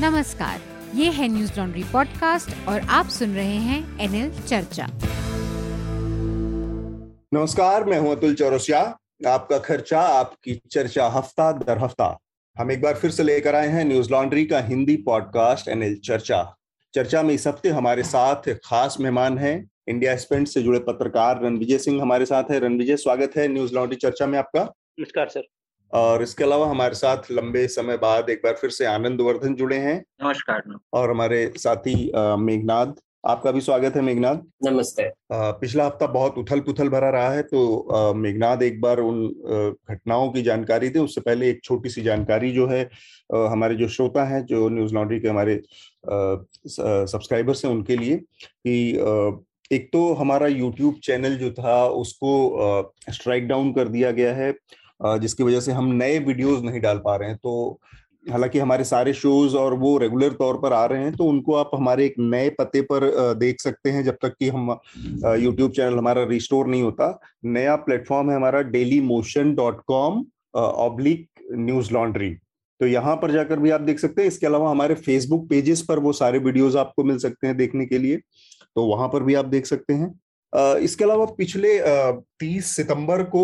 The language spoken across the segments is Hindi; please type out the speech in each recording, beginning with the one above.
नमस्कार ये है न्यूज़ लॉन्ड्री पॉडकास्ट और आप सुन रहे हैं एनएल चर्चा। नमस्कार मैं हूँ अतुल चौरसिया। आपका खर्चा आपकी चर्चा हफ़्ता दर हफ़्ता। हम एक बार फिर से लेकर आए हैं न्यूज़ लॉन्ड्री का हिंदी पॉडकास्ट एनएल चर्चा। चर्चा में इस हफ़्ते हमारे साथ खास मेहमान हैं। इंडिया स्पेंट से जुड़े पत्रकार रणविजय सिंह हमारे साथ है। रणविजय स्वागत है न्यूज़ लॉन्ड्री चर्चा में आपका। नमस्कार सर। और इसके अलावा हमारे साथ लंबे समय बाद एक बार फिर से आनंद वर्धन जुड़े हैं। नमस्कार और हमारे साथी मेघनाथ आपका भी स्वागत है मेघनाथ नमस्ते। पिछला हफ़्ता बहुत उथल पुथल भरा रहा है तो मेघनाथ एक बार उन घटनाओं की जानकारी दे। उससे पहले एक छोटी सी जानकारी जो है हमारे जो श्रोता हैं जो न्यूज़ लॉन्ड्री के हमारे सब्सक्राइबर्स हैं उनके लिए कि एक तो हमारा यूट्यूब चैनल जो था उसको स्ट्राइक डाउन कर दिया गया है। जिसकी वजह से हम नए वीडियोस नहीं डाल पा रहे हैं। तो हालाँकि हमारे सारे शोज़ और वो रेगुलर तौर पर आ रहे हैं तो उनको आप हमारे एक नए पते पर देख सकते हैं जब तक कि हम यूट्यूब चैनल हमारा रिस्टोर नहीं होता। नया प्लेटफॉर्म है हमारा Dailymotion dot com oblique Newslaundry तो यहाँ पर जाकर भी आप देख सकते हैं, इसके अलावा हमारे फेसबुक पेजेस पर वो सारे वीडियोज़ आपको मिल सकते हैं देखने के लिए। तो वहाँ पर भी आप देख सकते हैं। इसके अलावा पिछले तीस सितंबर को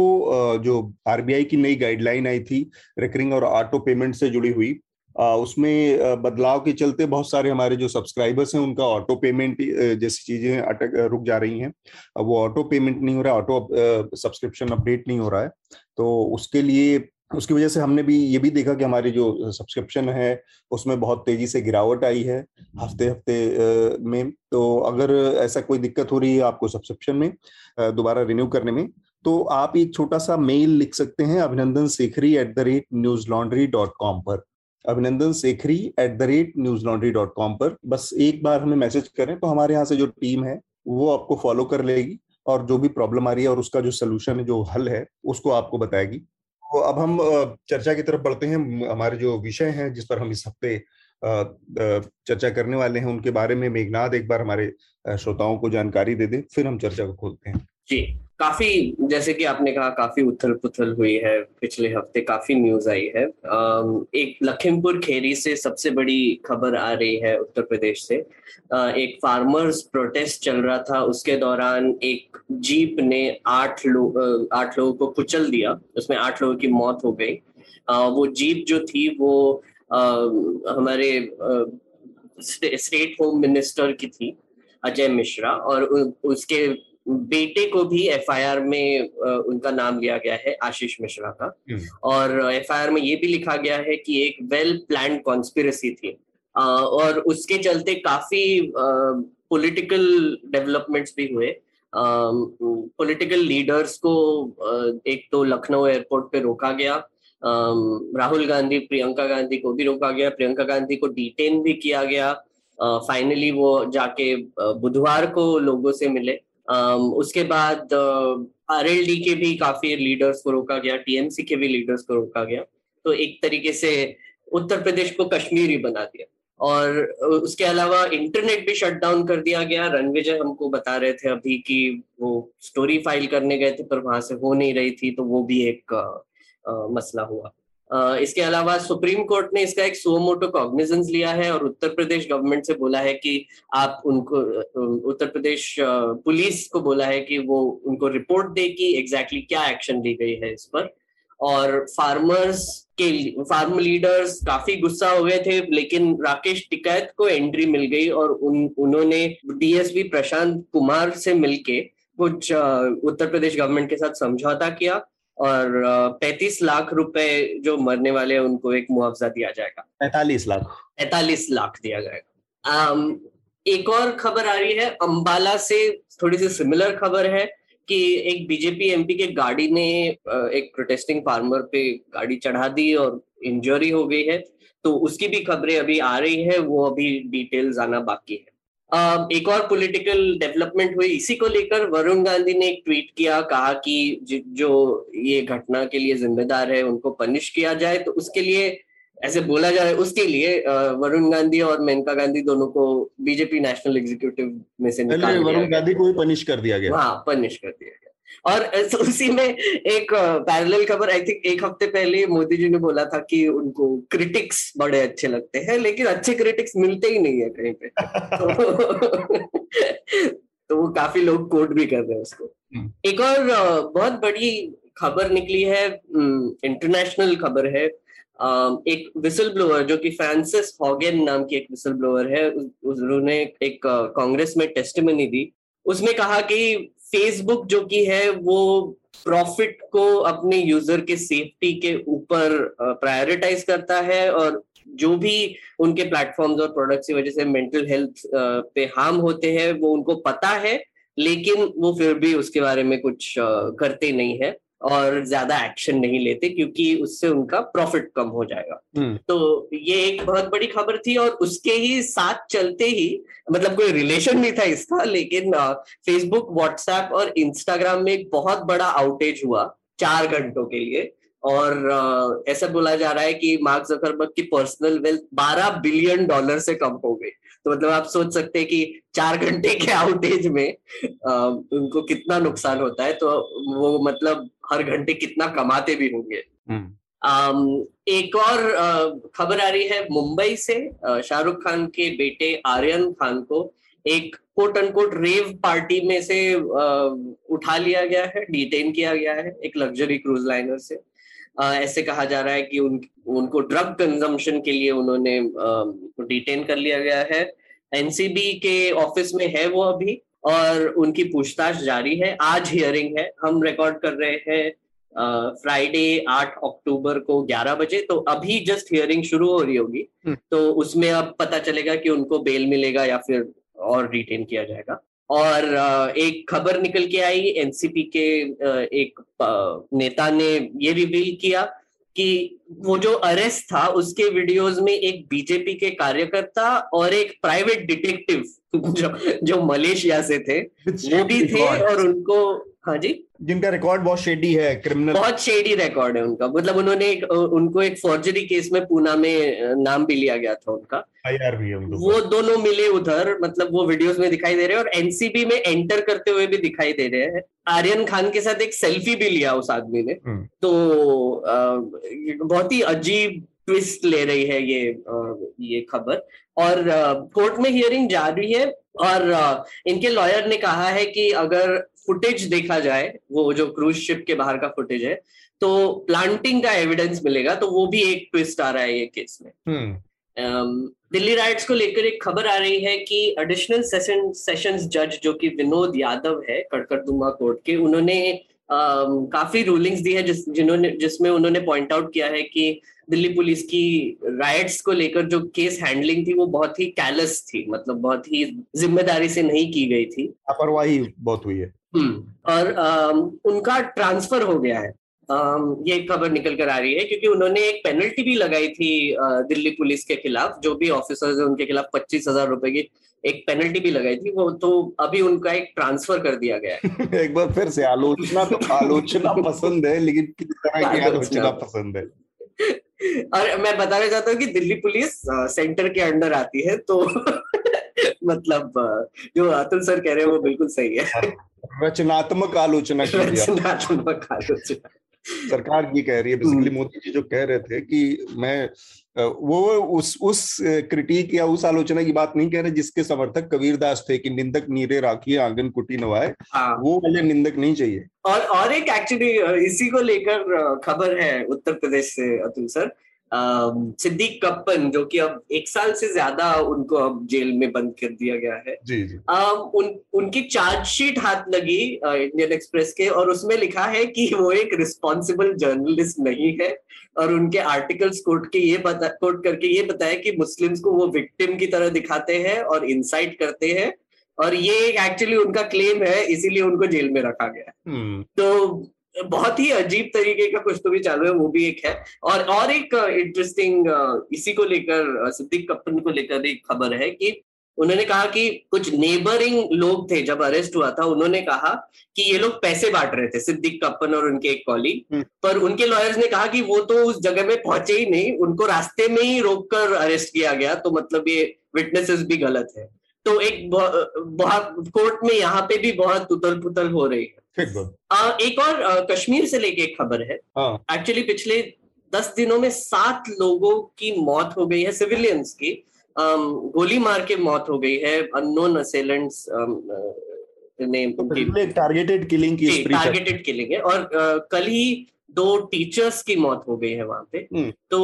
जो आरबीआई की नई गाइडलाइन आई थी रिकरिंग और ऑटो पेमेंट से जुड़ी हुई उसमें बदलाव के चलते बहुत सारे हमारे जो सब्सक्राइबर्स हैं, उनका ऑटो पेमेंट जैसी चीज़ें अटक रुक जा रही हैं। वो ऑटो पेमेंट नहीं हो रहा ऑटो सब्सक्रिप्शन अपडेट नहीं हो रहा है। तो उसके लिए उसकी वजह से हमने भी ये भी देखा कि हमारी जो सब्सक्रिप्शन है, उसमें बहुत तेज़ी से गिरावट आई है हफ़्ते हफ़्ते में। तो अगर ऐसा कोई दिक्कत हो रही है आपको सब्सक्रिप्शन में दोबारा रिन्यू करने में तो आप एक छोटा सा मेल लिख सकते हैं Abhinandan Sekhri at the rate Newslaundry dot com पर। Abhinandan Sekhri at the rate Newslaundry dot com पर। बस एक बार हमें मैसेज करें तो हमारे यहाँ से जो टीम है, वो आपको फॉलो कर लेगी और जो भी प्रॉब्लम आ रही है और उसका जो सोल्यूशन है, जो हल है, उसको आपको बताएगी। तो अब हम चर्चा की तरफ़ बढ़ते हैं। हमारे जो विषय हैं, जिस पर हम इस हफ़्ते चर्चा करने वाले हैं, उनके बारे में मेघनाथ एक बार हमारे श्रोताओं को जानकारी दे दे, फिर हम चर्चा को खोलते हैं। जी। काफ़ी, जैसे कि आपने कहा, काफ़ी उथल पुथल हुई है, पिछले हफ़्ते काफ़ी न्यूज़ आई है। एक लखीमपुर खेरी से सबसे बड़ी खबर आ रही है उत्तर प्रदेश से। एक फार्मर्स प्रोटेस्ट चल रहा था, उसके दौरान एक जीप ने आठ लोग आठ लोगों को कुचल दिया, उसमें आठ लोगों की मौत हो गई। वो जीप जो थी, वो हमारे स्टेट होम मिनिस्टर की थी, अजय मिश्रा, और उसके बेटे को भी एफआईआर में उनका नाम लिया गया है आशीष मिश्रा का। हम्म। और एफआईआर में ये भी लिखा गया है कि एक वेल प्लान कॉन्स्पिरसी थी और उसके चलते काफ़ी पॉलिटिकल डेवलपमेंट्स भी हुए। पॉलिटिकल लीडर्स को एक तो लखनऊ एयरपोर्ट पे रोका गया। राहुल गांधी प्रियंका गांधी को भी रोका गया। प्रियंका गांधी को डिटेन भी किया गया। फाइनली वो जाके बुधवार को लोगों से मिले। उसके बाद आरएलडी के भी काफ़ी लीडर्स को रोका गया टीएमसी के भी लीडर्स को रोका गया। तो एक तरीके से उत्तर प्रदेश को कश्मीर ही बना दिया। और उसके अलावा इंटरनेट भी शट डाउन कर दिया गया। रणविजय हमको बता रहे थे अभी कि वो स्टोरी फ़ाइल करने गए थे पर वहाँ से हो नहीं रही थी तो वो भी एक आ, आ, मसला हुआ। इसके अलावा सुप्रीम कोर्ट ने इसका एक सोमोटो कॉग्निजेंस लिया है और उत्तर प्रदेश गवर्नमेंट से बोला है कि आप उनको उत्तर प्रदेश पुलिस को बोला है कि वो उनको रिपोर्ट दे कि एग्जैक्टली क्या एक्शन ली गई है इस पर। और फार्मर्स के फार्म लीडर्स काफ़ी गुस्सा हो गए थे, लेकिन राकेश टिकैत को एंट्री मिल गई और उन, उन्होंने डीएसपी प्रशांत कुमार से मिलके कुछ उत्तर प्रदेश गवर्नमेंट के साथ समझौता किया। और पैंतीस लाख रुपए जो मरने वाले हैं उनको एक मुआवजा दिया जाएगा। पैतालीस लाख। पैतालीस लाख दिया जाएगा। um, एक और खबर आ रही है अंबाला से थोड़ी सी सिमिलर खबर है कि एक बीजेपी एमपी के गाड़ी ने एक प्रोटेस्टिंग फार्मर पे गाड़ी चढ़ा दी और इंजरी हो गई है। तो उसकी भी खबरें अभी आ रही है वो अभी डिटेल्स आना बाकी है। एक और पॉलिटिकल डेवलपमेंट हुई इसी को लेकर वरुण गांधी ने एक ट्वीट किया कहा कि जो ये घटना के लिए जिम्मेदार है उनको पनिश किया जाए। तो उसके लिए ऐसे बोला जा रहा है उसके लिए वरुण गांधी और मेनका गांधी दोनों को बीजेपी नेशनल एग्जीक्यूटिव में से निकाल वरुण गांधी को भी पनिश कर दिया गया। हाँ पनिश कर दिया गया। और उसी में एक पैरेलल खबर आई थिंक एक हफ़्ते पहले मोदी जी ने बोला था कि उनको क्रिटिक्स बड़े अच्छे लगते हैं लेकिन अच्छे क्रिटिक्स मिलते ही नहीं है कहीं पे। तो, तो वो काफ़ी लोग कोट भी कर रहे हैं उसको। हम्म। एक और बहुत बड़ी खबर निकली है इंटरनेशनल खबर है। एक विसल ब्लोअर जो कि फ्रांसिस हॉगेन नाम की एक विसल ब्लोअर है उन्होंने एक कांग्रेस में टेस्टमनी दी। उसमें कहा कि फेसबुक जो कि है, वो प्रॉफिट को अपने यूज़र के सेफ्टी के ऊपर प्रायोरिटाइज करता है और जो भी उनके प्लेटफॉर्म्स और प्रोडक्ट्स की वजह से मेंटल हेल्थ पे हार्म होते हैं, वो उनको पता है, लेकिन वो फिर भी उसके बारे में कुछ करते नहीं है। और ज़्यादा एक्शन नहीं लेते क्योंकि उससे उनका प्रॉफिट कम हो जाएगा। हम्म। तो ये एक बहुत बड़ी खबर थी और उसके ही साथ चलते ही मतलब कोई रिलेशन नहीं था इसका लेकिन फेसबुक व्हाट्सएप और इंस्टाग्राम में एक बहुत बड़ा आउटेज हुआ चार घंटों के लिए। और ऐसा बोला जा रहा है कि मार्क जकरबर्ग की पर्सनल वेल्थ 12 बिलियन डॉलर से कम हो गई। तो मतलब आप सोच सकते हैं कि चार घंटे के आउटेज में आ, उनको कितना नुकसान होता है तो वो मतलब हर घंटे कितना कमाते भी होंगे। हम्म। एक और खबर आ रही है मुंबई से। शाहरुख खान के बेटे आर्यन खान को एक कोट अनकोट रेव पार्टी में से उठा लिया गया है डिटेन किया गया है एक लग्जरी क्रूज लाइनर से। ऐसे कहा जा रहा है कि उन उनको ड्रग कंजम्पशन के लिए उन्होंने डिटेन कर लिया गया है। एनसीबी के ऑफ़िस में है वो अभी और उनकी पूछताछ जारी है। आज हियरिंग है। हम रिकॉर्ड कर रहे हैं फ्राइडे आठ अक्टूबर को ग्यारह बजे। तो अभी जस्ट हियरिंग शुरू हो रही होगी। हम्म। तो उसमें अब पता चलेगा कि उनको बेल मिलेगा या फिर और रिटेन किया जाएगा। और एक खबर निकल के आई एनसीपी के एक नेता ने ये रिवील किया कि वो जो अरेस्ट था उसके वीडियोस में एक बीजेपी के कार्यकर्ता और एक प्राइवेट डिटेक्टिव जो जो मलेशिया से थे वो भी थे और उनको हाँ जी? जिनका रिकॉर्ड बहुत शेडी है क्रिमिनल बहुत शेडी रिकॉर्ड है उनका। मतलब उन्होंने एक उनको एक फॉर्जरी केस में पूना में नाम भी लिया गया था उनका। आईआर भी वो दोनों मिले उधर मतलब वो वीडियोस में दिखाई दे रहे हैं और एनसीबी में एंटर करते हुए भी दिखाई दे रहे हैं। आर्यन खान के साथ एक सेल्फी भी लिया उस आदमी ने। हम्म। तो बहुत ही अजीब ट्विस्ट ले रही है ये ये खबर। और कोर्ट में हियरिंग जारी है और इनके लॉयर ने कहा है कि अगर फुटेज देखा जाए वो जो क्रूज शिप के बाहर का फुटेज है तो प्लांटिंग का एविडेंस मिलेगा तो वो भी एक ट्विस्ट आ रहा है ये केस में। हम्म। दिल्ली राइट्स को लेकर एक खबर आ रही है कि एडिशनल सेशन सेशंस जज जो कि विनोद यादव है कड़कड़दुमा कोर्ट के उन्होंने Um, काफ़ी रूलिंग्स दी है जिस जिन्होंने जिसमें उन्होंने पॉइंट आउट किया है कि दिल्ली पुलिस की राइट्स को लेकर जो केस हैंडलिंग थी वो बहुत ही कैलस थी मतलब बहुत ही ज़िम्मेदारी से नहीं की गई थी। लापरवाही बहुत हुई है। और आ, उनका ट्रांसफ़र हो गया है। ये खबर निकल कर आ रही है क्योंकि उन्होंने एक पेनल्टी भी लगाई थी दिल्ली पुलिस के खिलाफ जो भी ऑफिसर्स है उनके खिलाफ पच्चीस हज़ार रुपए की एक पेनल्टी भी लगाई थी वो तो अभी उनका एक ट्रांसफ़र कर दिया गया है। एक बार फिर से आलोचना तो आलोचना पसंद है लेकिन किस तरह की आलोचना। पसंद है? और मैं बताना चाहता हूँ कि दिल्ली पुलिस सेंटर के अंडर आती है तो मतलब जो अतुल सर कह रहे हैं वो बिल्कुल सही है रचनात्मक आलोचना रचनात्मक आलोचना सरकार ये कह रही है बेसिकली हम्म। मोदी जी जो कह रहे थे कि मैं वो उस उस क्रिटिक या उस आलोचना की बात नहीं कह रहे जिसके समर्थक कबीर दास थे कि निंदक नीरे राखी आँगन कुटी नवाए हाँ। वो वाले निंदक नहीं चाहिए और और एक एक्चुअली इसी को लेकर खबर है उत्तर प्रदेश से अतुल सर सिद्दीक कप्पन जो कि अब एक साल से ज़्यादा उनको अब जेल में बंद कर दिया गया है। जी जी। आ, उन उनकी चार्जशीट हाथ लगी इंडियन एक्सप्रेस के और उसमें लिखा है कि वो एक रिस्पॉन्सिबल जर्नलिस्ट नहीं है और उनके आर्टिकल्स कोट के ये बता कोट करके ये बताया कि मुस्लिम्स को वो विक्टिम की तरह दिखाते हैं और इंसाइट करते हैं और ये एक्चुअली उनका क्लेम है इसीलिए उनको जेल में रखा गया हम्म। तो बहुत ही अजीब तरीके का कुछ तो भी चालू है वो भी एक है। और और एक इंटरेस्टिंग इसी को लेकर सिद्दीक कप्पन को लेकर एक खबर है कि उन्होंने कहा कि कुछ नेबरिंग लोग थे जब अरेस्ट हुआ था उन्होंने कहा कि ये लोग पैसे बांट रहे थे सिद्दीक कप्पन और उनके एक कॉलीग हम्म। पर उनके लॉयर्स ने कहा कि वो तो उस जगह में पहुँचे ही नहीं उनको रास्ते में ही रोककर अरेस्ट किया गया तो मतलब ये विटनेसेस भी गलत है। तो एक बहुत कोर्ट में यहाँ पे भी बहुत उतल पुतल हो रही है। एक और आ, कश्मीर से लेके एक खबर है। एक्चुअली हाँ। पिछले दस दिनों में सात लोगों की मौत हो गई है सिविलियंस की। गोली मार के मौत हो गई है अननोन असेलेंट्स ने टारगेटेड किलिंग की टारगेटेड किलिंग है। और कल ही दो टीचर्स की मौत हो गई है वहाँ पे। हम्म। तो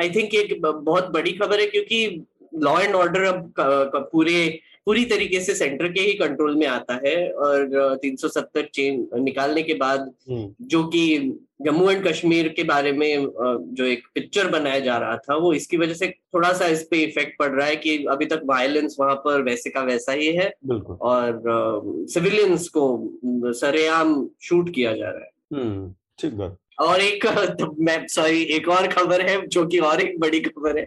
आई थिंक एक बहुत बड़ी खबर है क्योंकि लॉ एंड ऑर्डर अब पूरे पूरी तरीके से सेंटर के ही कंट्रोल में आता है और 370 चेन निकालने के बाद हम्म। जो कि जम्मू एंड कश्मीर के बारे में जो एक पिक्चर बनाया जा रहा था वो इसकी वजह से थोड़ा सा इस पे इफ़ेक्ट पड़ रहा है कि अभी तक वायलेंस वहाँ पर वैसे का वैसा ही है और सिविलियंस को सरेआम शूट किया जा रहा है। हम्म, ठीक बात। और एक मैं सॉरी एक और खबर है जो कि और एक बड़ी खबर है।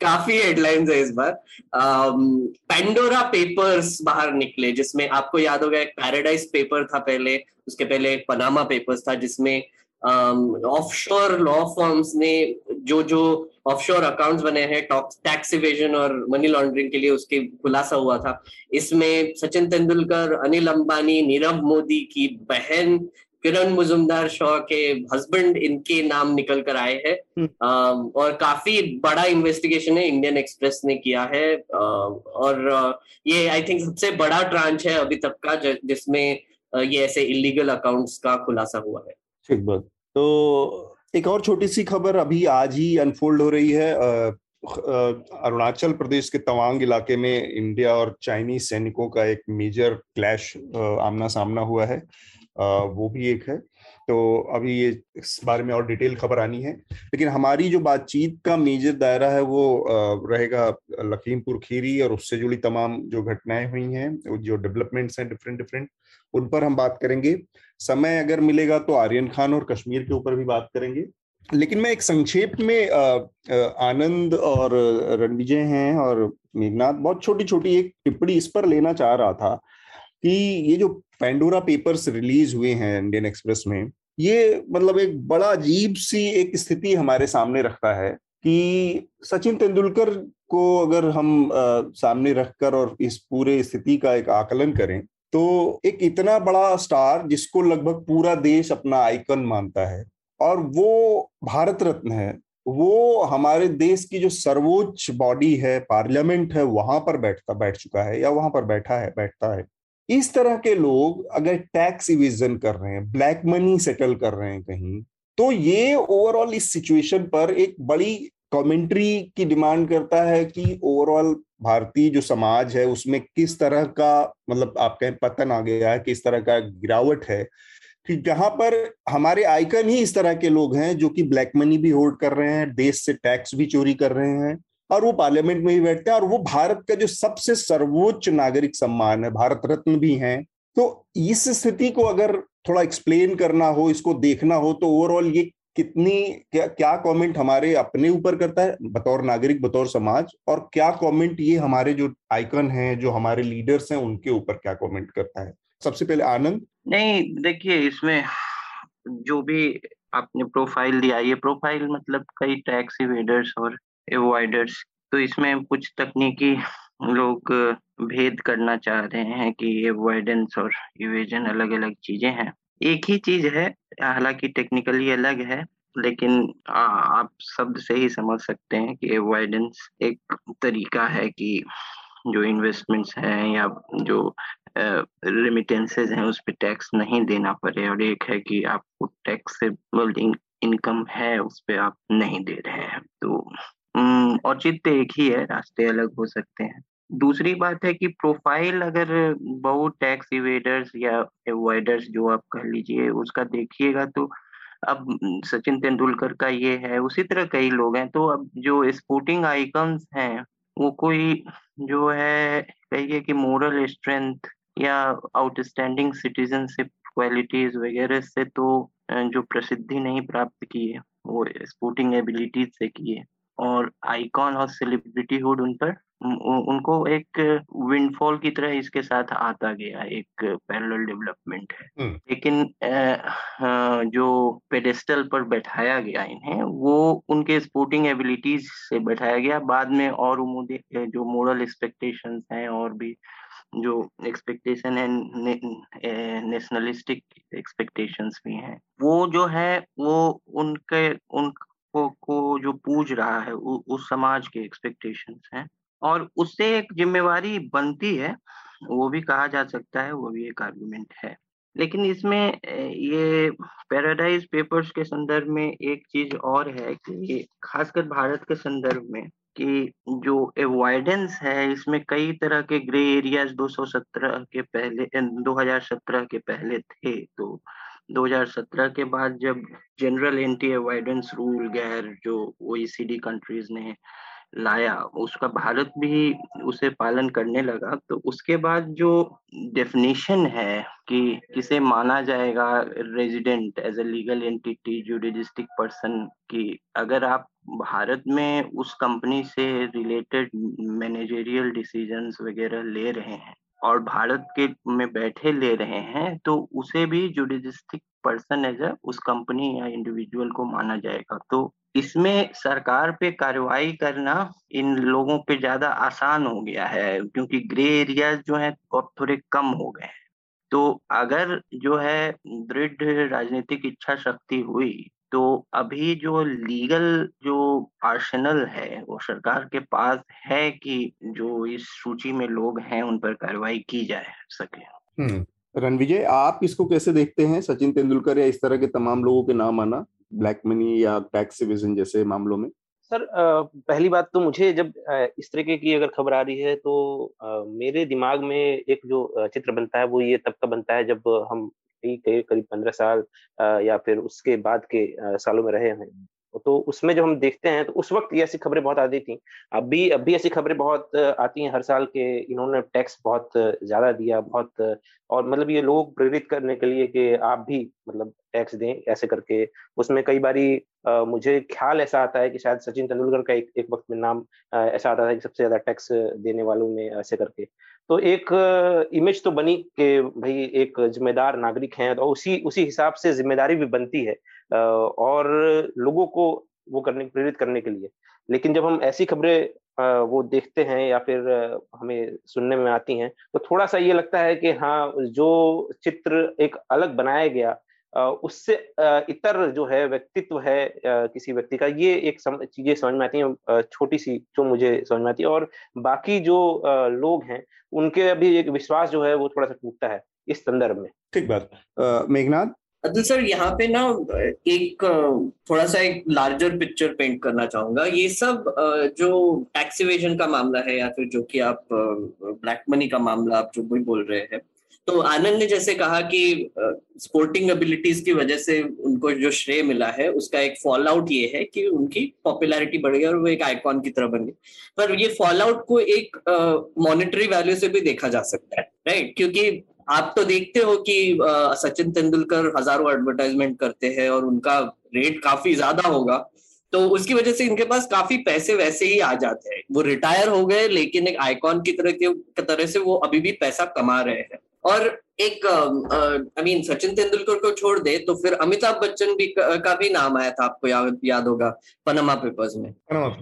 काफ़ी हेडलाइंस है इस बार। पेंडोरा पेपर्स बाहर निकले, जिसमें आपको याद होगा, एक पैराडाइज पेपर था पहले, उसके पहले एक पनामा पेपर्स था, जिसमें ऑफशोर लॉ फॉर्म्स ने जो जो ऑफशोर अकाउंट्स बने हैं टॉक्स टैक्स इवेजन और मनी लॉन्ड्रिंग के लिए उसके खुलासा हुआ था। इसमें सचिन तेंदुलकर, अनिल अंबानी, नीरव मोदी की बहन किरण मुजुमदार शॉ के हस्बैंड इनके नाम निकल कर आए हैं। हम्म। और काफ़ी बड़ा इन्वेस्टिगेशन है इंडियन एक्सप्रेस ने किया है। और ये आई थिंक सबसे बड़ा ट्रांच है अभी तक का जिसमें ये ऐसे इलीगल अकाउंट्स का खुलासा हुआ है। ठीक बात। तो एक और छोटी सी खबर अभी आज ही अनफोल्ड हो रही है। अरुणाचल प्रदेश के तवांग इलाके में इंडिया और चाइनीज़ सैनिकों का एक मेजर क्लैश आमना सामना हुआ है। वो भी एक है। तो अभी ये इस बारे में और डिटेल खबर आनी है। लेकिन हमारी जो बातचीत का मेजर दायरा है वो रहेगा लखीमपुर खीरी और उससे जुड़ी तमाम जो घटनाएँ हुई हैं जो डेवलपमेंट्स हैं डिफरेंट डिफरेंट उन पर हम बात करेंगे। समय अगर मिलेगा तो आर्यन खान और कश्मीर के ऊपर भी बात करेंगे। लेकिन मैं एक संक्षेप में आनंद और रणविजय हैं और मेघनाथ, बहुत छोटी छोटी एक टिप्पणी इस पर लेना चाह रहा था कि ये जो पेंडोरा पेपर्स रिलीज़ हुए हैं इंडियन एक्सप्रेस में। ये मतलब एक बड़ा अजीब सी एक स्थिति हमारे सामने रखता है कि सचिन तेंदुलकर को अगर हम आ, सामने रखकर और इस पूरे स्थिति का एक आकलन करें तो एक इतना बड़ा स्टार जिसको लगभग पूरा देश अपना आइकन मानता है और वो भारत रत्न है वो हमारे देश की जो सर्वोच्च बॉडी है पार्लियामेंट है वहाँ पर बैठता बैठ चुका है या वहाँ पर बैठा है बैठता है। इस तरह के लोग अगर टैक्स इविजन कर रहे हैं ब्लैक मनी सेटल कर रहे हैं कहीं तो ये ओवरऑल इस सिचुएशन पर एक बड़ी कमेंट्री की डिमांड करता है कि ओवरऑल भारतीय जो समाज है, उसमें किस तरह का मतलब आप कहें पतन आ गया है, किस तरह का गिरावट है, कि जहाँ पर हमारे आइकन ही इस तरह के लोग हैं जो कि ब्लैक मनी भी होल्ड कर रहे हैं, देश से टैक्स भी चोरी कर रहे हैं और वो पार्लियामेंट में ही बैठते हैं और वो भारत का जो सबसे सर्वोच्च नागरिक सम्मान है, भारत रत्न भी हैं। तो इस स्थिति को अगर थोड़ा एक्सप्लेन करना हो, इसको देखना हो तो ओवरऑल ये कितनी, क्या क्या कमेंट हमारे अपने ऊपर करता है? बतौर नागरिक, बतौर समाज, और क्या कमेंट ये हमारे जो आइकन हैं, जो हमारे लीडर्स हैं, उनके ऊपर क्या कमेंट करता है? सबसे पहले आनंद। नहीं, देखिए, इसमें जो भी आपने प्रोफ़ाइल दिया, ये प्रोफ़ाइल मतलब कई टैक्स इवेडर्स और एवॉइडर्स तो इसमें कुछ तकनीकी लोग भेद करना चाह रहे हैं कि एवॉइडेंस और इवेजन अलग अलग चीज़ें हैं। एक ही चीज़ है हालाँकि टेक्निकली अलग है लेकिन आ, आप शब्द से ही समझ सकते हैं कि एवॉइडेंस एक तरीका है कि जो इन्वेस्टमेंट्स हैं या जो रिमिटेंसेज हैं उस पर टैक्स नहीं देना पड़े और एक है कि आपको टैक्स इनकम है उस पर आप नहीं दे रहे हैं। तो औचित्य एक ही है, रास्ते अलग हो सकते हैं। दूसरी बात है कि प्रोफ़ाइल अगर बहुत टैक्स इवेडर्स या अवॉइडर्स जो आप कह लीजिए, उसका देखिएगा तो अब सचिन तेंदुलकर का ये है, उसी तरह कई लोग हैं। तो अब जो स्पोर्टिंग आइकन्स हैं, वो कोई जो है, कहिए कि मोरल स्ट्रेंथ या आउटस्टैंडिंग सिटीजनशिप क्वालिटीज वगैरह से तो जो प्रसिद्धि नहीं प्राप्त की है, वो स्पोर्टिंग एबिलिटीज से की है। और आइकॉन और सेलिब्रिटी हुड उन पर उनको एक विंडफॉल की तरह इसके साथ आता गया एक पैरेलल डेवलपमेंट है। लेकिन जो पेडेस्टल पर बैठाया गया इन्हें वो उनके स्पोर्टिंग एबिलिटीज से बैठाया गया बाद में और जो मोरल एक्सपेक्टेशन हैं और भी जो एक्सपेक्टेशन है ने, नेशनलिस्टिक एक्सपेक्टेशंस भी हैं वो जो है वो उनके उनको को को जो पूज रहा है उ, उस समाज के एक्सपेक्टेशंस हैं और उससे एक जिम्मेवारी बनती है वो भी कहा जा सकता है वो भी एक आर्गुमेंट है। लेकिन इसमें ये पैराडाइज पेपर्स के संदर्भ में एक चीज़ और है कि खासकर भारत के संदर्भ में कि जो एवॉइडेंस है इसमें कई तरह के ग्रे एरियाज़ 217 के पहले 2017 के पहले थे तो 2017 के बाद जब जनरल एंटी अवॉइडेंस रूल गैर, जो ओईसीडी कंट्रीज़ ने लाया, उसका भारत भी उसे पालन करने लगा तो उसके बाद जो डेफिनेशन है कि किसे माना जाएगा resident as a legal entity juristic person की, अगर आप भारत में उस कंपनी से रिलेटेड मैनेजरियल डिसीजंस वगैरह ले रहे हैं और भारत के में बैठे ले रहे हैं तो उसे भी जुडिस्टिक पर्सन एज उस कंपनी या इंडिविजुअल को माना जाएगा। तो इसमें सरकार पे कार्रवाई करना इन लोगों पे ज़्यादा आसान हो गया है, क्योंकि ग्रे एरियाज़ जो है, अब थोड़े कम हो गए हैं। तो अगर जो है, दृढ़ राजनीतिक इच्छा शक्ति हुई तो अभी जो लीगल जो आर्शनल है वो सरकार के पास है कि जो इस सूची में लोग हैं उन पर कार्रवाई की जाए सके? हम्म, रणविजय आप इसको कैसे देखते हैं? सचिन तेंदुलकर या इस तरह के तमाम लोगों के नाम आना? ब्लैक मनी या टैक्स सिविजन जैसे मामलों में? सर पहली बात तो मुझे जब इस तरीके की अगर खबर आ रही है तो मेरे दिमाग में एक जो चित्र बनता है वो ये तब का बनता है जब हम करीब पंद्रह साल या फिर उसके बाद के सालों में रहे हैं। तो उसमें जो हम देखते हैं तो उस वक्त ये ऐसी खबरें बहुत आती थी। अभी अभी ऐसी खबरें बहुत आती हैं, हर साल के इन्होंने टैक्स बहुत ज़्यादा दिया, बहुत, और मतलब ये लोग प्रेरित करने के लिए कि आप भी मतलब टैक्स दें, ऐसे करके। उसमें कई बारी मुझे ख्याल ऐसा आता है कि शायद सचिन तेंदुलकर का एक एक वक्त में नाम ऐसा आता था कि सबसे ज़्यादा टैक्स देने वालों में ऐसे करके। तो एक इमेज तो बनी कि भाई एक जिम्मेदार नागरिक हैं तो उसी उसी हिसाब से ज़िम्मेदारी भी बनती है और लोगों को वो करने, प्रेरित करने के लिए। लेकिन जब हम ऐसी खबरें वो देखते हैं या फिर हमें सुनने में आती हैं तो थोड़ा सा ये लगता है कि हाँ जो चित्र एक अलग बनाया गया उससे इतर जो है व्यक्तित्व है किसी व्यक्ति का ये एक चीज़ें समझ में आती हैं छोटी सी जो मुझे समझ में आती है। और बाकी जो लोग हैं उनके अभी एक विश्वास जो है वो थोड़ा सा टूटता है इस संदर्भ में। ठीक बात। मेघनाथ? अतुल सर यहाँ पे ना एक थोड़ा सा एक लार्जर पिक्चर पेंट करना चाहूँगा। ये सब जो टैक्स इवेजन का मामला है या फिर जो कि आप ब्लैक मनी का मामला आप जो भी बोल रहे हैं तो आनंद ने जैसे कहा कि स्पोर्टिंग एबिलिटीज की वजह से उनको जो श्रेय मिला है, उसका एक फॉल आउट ये है कि उनकी पॉपुलैरिटी बढ़ गई और वो एक आइकॉन की तरह बन गई। पर ये फॉल आउट को एक मॉनिटरी वैल्यू से भी देखा जा सकता है राइट क्योंकि आप तो देखते हो कि सचिन तेंदुलकर हज़ारों एडवर्टाइजमेंट करते हैं और उनका रेट काफ़ी ज़्यादा होगा तो उसकी वजह से इनके पास काफ़ी पैसे वैसे ही आ जाते हैं। वो रिटायर हो गए, लेकिन एक आइकॉन की तरह के तरह से वो अभी भी पैसा कमा रहे हैं। और एक आई मीन सचिन तेंदुलकर को छोड़ दे तो फिर अमिताभ बच्चन भी का भी नाम आया था आपको याद याद होगा पनामा पेपर्स में।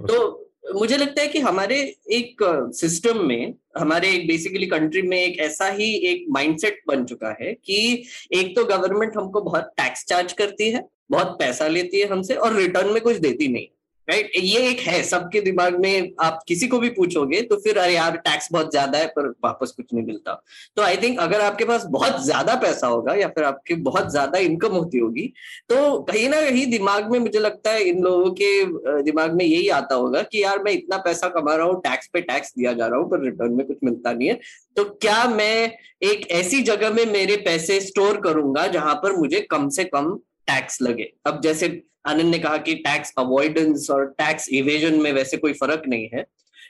तो मुझे लगता है कि हमारे एक सिस्टम में हमारे एक बेसिकली कंट्री में एक ऐसा ही एक माइंडसेट बन चुका है कि एक तो गवर्नमेंट हमको बहुत टैक्स चार्ज करती है बहुत पैसा लेती है हमसे और रिटर्न में कुछ देती नहीं। राइट ये एक है, सबके दिमाग में आप किसी को भी पूछोगे तो फिर अरे यार टैक्स बहुत ज़्यादा है, पर वापस कुछ नहीं मिलता। तो आई थिंक अगर आपके पास बहुत ज़्यादा पैसा होगा या फिर आपकी बहुत ज़्यादा इनकम होती होगी तो कहीं ना कहीं दिमाग में मुझे लगता है इन लोगों के दिमाग में यही आता होगा कि यार मैं इतना पैसा कमा रहा हूँ टैक्स पे टैक्स दिया जा रहा हूँ, पर रिटर्न में कुछ मिलता नहीं है। तो क्या मैं एक ऐसी जगह में मेरे पैसे स्टोर करूँगा जहाँ पर मुझे कम से कम टैक्स लगे? अब जैसे आनंद ने कहा कि टैक्स अवॉइडेंस और टैक्स इवेजन में वैसे कोई फ़र्क नहीं है।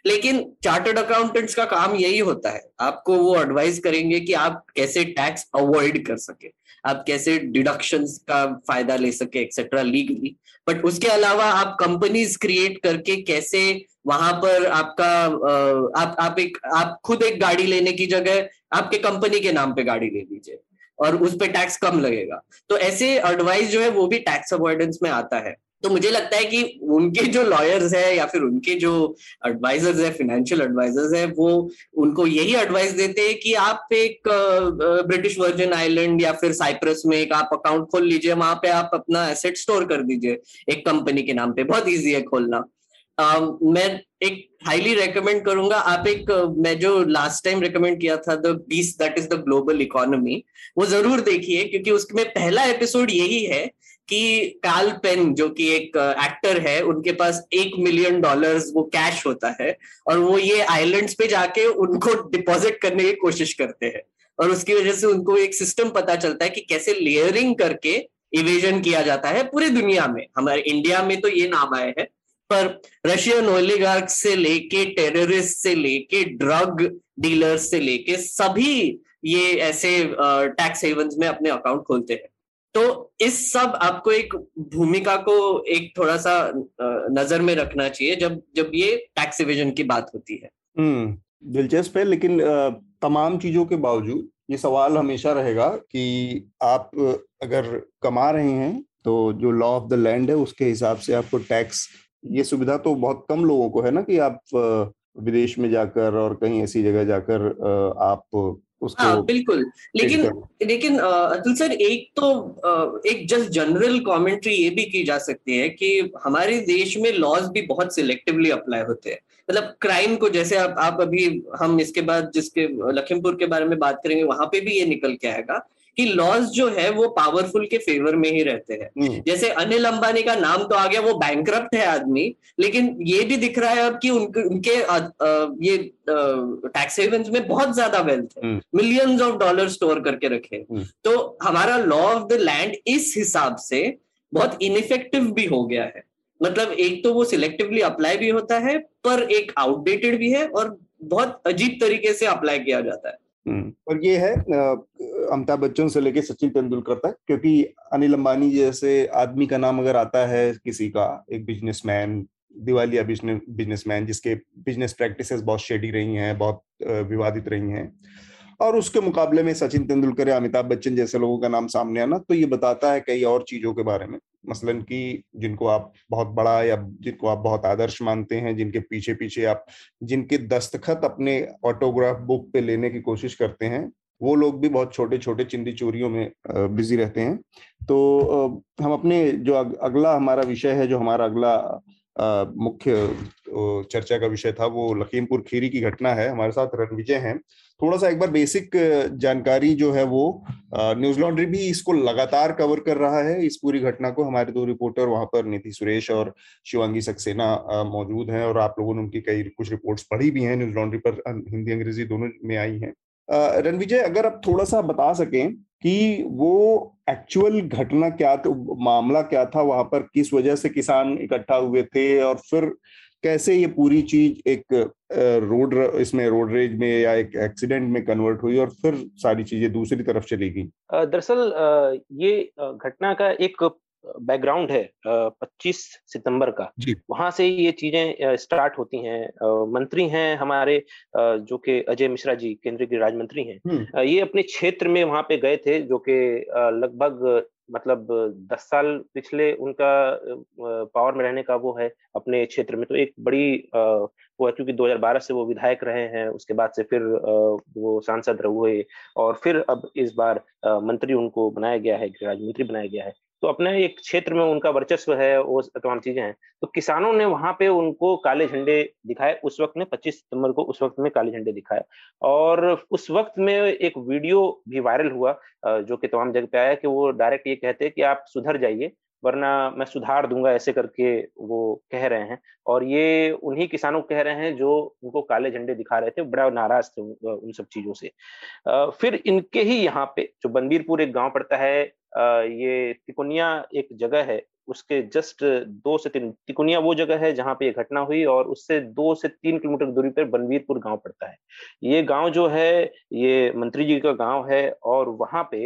लेकिन चार्टर्ड अकाउंटेंट्स का काम यही होता है। आपको वो एडवाइस करेंगे कि आप कैसे टैक्स अवॉइड कर सके। आप कैसे डिडक्शन का फ़ायदा ले सके एक्सेट्रा लीगली बट उसके अलावा आप कंपनीज़ क्रिएट करके कैसे वहाँ पर आपका आप आप एक, आप खुद एक गाड़ी लेने की जगह आपके कंपनी के नाम पे गाड़ी ले लीजिए। और उस पर टैक्स कम लगेगा। तो ऐसे एडवाइस जो है, वो भी टैक्स अवॉइडेंस में आता है। तो मुझे लगता है कि उनके जो लॉयर्स है या फिर उनके जो एडवाइजर्स है फाइनेंशियल एडवाइजर्स है, वो उनको यही एडवाइस देते हैं कि आप एक ब्रिटिश वर्जिन आइलैंड या फिर साइप्रस में एक आप अकाउंट खोल लीजिए। वहाँ पे आप अपना एसेट स्टोर कर दीजिए एक कंपनी के नाम पे। बहुत ईजी है खोलना। मैं एक हाईली रेकमेंड करूँगा। आप एक मैं जो लास्ट टाइम रेकमेंड किया था the beast that is the global economy वो ज़रूर देखिए, क्योंकि उसमें पहला एपिसोड यही है कि काल पेन जो कि एक एक्टर है, उनके पास एक मिलियन डॉलर्स वो कैश होता है और वो ये आइलैंड्स पे जाके उनको डिपॉजिट करने की कोशिश करते हैं। और उसकी वजह से उनको एक सिस्टम पता चलता है कि कैसे लेयरिंग करके इवेजन किया जाता है पूरी दुनिया में। हमारे इंडिया में तो ये नाम आए हैं। पर रशियन ओलिगार्क से लेके टेररिस्ट से लेके ड्रग डीलर्स से लेके सभी ये ऐसे टैक्स हेवंस में अपने अकाउंट खोलते हैं। तो इस सब आपको एक भूमिका को एक थोड़ा सा नज़र में रखना चाहिए जब जब ये टैक्स इविजन की बात होती है। हम्म दिलचस्प है, लेकिन तमाम चीज़ों के बावजूद ये सवाल हमेशा रहेगा कि आप अगर कमा रहे हैं तो जो लॉ ऑफ़ द लैंड है उसके हिसाब से आपको टैक्स ये सुविधा तो बहुत कम लोगों को है ना कि आप विदेश में जाकर और कहीं ऐसी जगह जाकर आप उसको हाँ, बिल्कुल। लेकिन लेकिन अतुल सर एक तो एक जस्ट जनरल कमेंट्री ये भी की जा सकती है कि हमारे देश में लॉज भी बहुत सिलेक्टिवली अप्लाई होते हैं। मतलब क्राइम को जैसे आप आप अभी हम इसके बाद जिसके लखीमपुर के बारे में बात करेंगे वहाँ पे भी ये निकल के आएगा। कि लॉज जो है वो पावरफुल के फेवर में ही रहते हैं हम्म। जैसे अनिल अंबानी का नाम तो आ गया वो बैंक है आदमी लेकिन ये भी दिख रहा है अब कि उनके उनके आ, आ, ये टैक्स हेवंस में बहुत ज़्यादा वेल्थ है मिलियंस ऑफ़ डॉलर स्टोर करके रखे हम्म। तो हमारा लॉ ऑफ़ द लैंड इस हिसाब से बहुत इनफेक्टिव भी हो गया है मतलब एक तो वो सिलेक्टिवली अप्लाई भी होता है पर एक आउटडेटेड भी है और बहुत अजीब तरीके से अप्लाई किया जाता है। और ये है अमिताभ बच्चन से लेके सचिन तेंदुलकर तक, क्योंकि अनिल अंबानी जैसे आदमी का नाम अगर आता है किसी का, एक बिजनेसमैन दिवालिया बिजनेसमैन जिसके बिज़नेस प्रैक्टिसेस बहुत शेडी रही हैं, बहुत विवादित रही हैं और उसके मुकाबले में सचिन तेंदुलकर या अमिताभ बच्चन जैसे लोगों का नाम सामने आना तो ये बताता है कई और चीज़ों के बारे में। मसलन कि जिनको आप बहुत बड़ा या जिनको आप बहुत आदर्श मानते हैं, जिनके पीछे पीछे आप, जिनके दस्तखत अपने ऑटोग्राफ बुक पे लेने की कोशिश करते हैं, वो लोग भी बहुत छोटे छोटे चिंदी चोरियों में बिज़ी रहते हैं। तो हम अपने जो अगला हमारा विषय है, जो हमारा अगला मुख्य चर्चा का विषय था, वो लखीमपुर खीरी की घटना है, हमारे साथ रणविजय हैं। थोड़ा सा एक बार बेसिक जानकारी जो है वो न्यूज़ लॉन्ड्री भी इसको लगातार कवर कर रहा है, इस पूरी घटना को। हमारे दो रिपोर्टर वहाँ पर नीति सुरेश और शिवांगी सक्सेना मौजूद हैं और आप लोगों ने उनकी कई कुछ रिपोर्ट्स पढ़ी भी हैं। न्यूज़ लॉन्ड्री पर हिंदी अंग्रेज़ी दोनों में आई हैं। रणविजय, अगर आप थोड़ा सा बता सकें कि वो एक्चुअल घटना क्या तो मामला क्या था, वहाँ पर किस वजह से किसान इकट्ठा हुए थे और फिर कैसे ये पूरी चीज़ एक रोड इसमें रोड रेज में या एक एक्सीडेंट में कन्वर्ट हुई और फिर सारी चीज़ें दूसरी तरफ़ चली गई? दरअसल ये घटना का एक बैकग्राउंड है 25 सितंबर का। वहाँ से ये चीज़ें स्टार्ट होती हैं। मंत्री हैं हमारे जो कि अजय मिश्रा जी केंद्रीय गृह राज्य मंत्री हैं। हम्म। ये अपने क्षेत्र में वहाँ पे गए थे जो कि लगभग मतलब दस साल पिछले उनका पावर में रहने का वो है अपने क्षेत्र में। तो एक बड़ी वो है क्योंकि 2012 से वो विधायक रहे हैं उसके बाद से फिर वो सांसद हुए और फिर अब इस बार मंत्री उनको बनाया गया है गृह राज्य मंत्री बनाया गया है। तो अपने एक क्षेत्र में उनका वर्चस्व है, वो तमाम चीज़ें हैं। तो किसानों ने वहाँ पे उनको काले झंडे दिखाए। उस वक्त में 25 सितंबर को उस वक्त में काले झंडे दिखाए। और उस वक्त में एक वीडियो भी वायरल हुआ जो कि तमाम जगह पे आया कि वो डायरेक्ट ये कहते हैं कि आप सुधर जाइए, वरना मैं सुधार दूँगा, ऐसे करके वो कह रहे हैं। और ये उन्हीं किसानों कह रहे हैं जो उनको काले झंडे दिखा रहे थे, बड़ा नाराज़ थे उन सब चीज़ों से। फिर इनके ही यहाँ पे जो बनबीरपुर एक गाँव पड़ता है ये तिकुनिया एक जगह है। उसके जस्ट दो से तीन तिकुनिया वो जगह है जहाँ पे ये घटना हुई और उससे दो से तीन किलोमीटर दूरी पर बनवीरपुर गाँव पड़ता है। ये गाँव जो है, ये मंत्री जी का गाँव है और वहाँ पे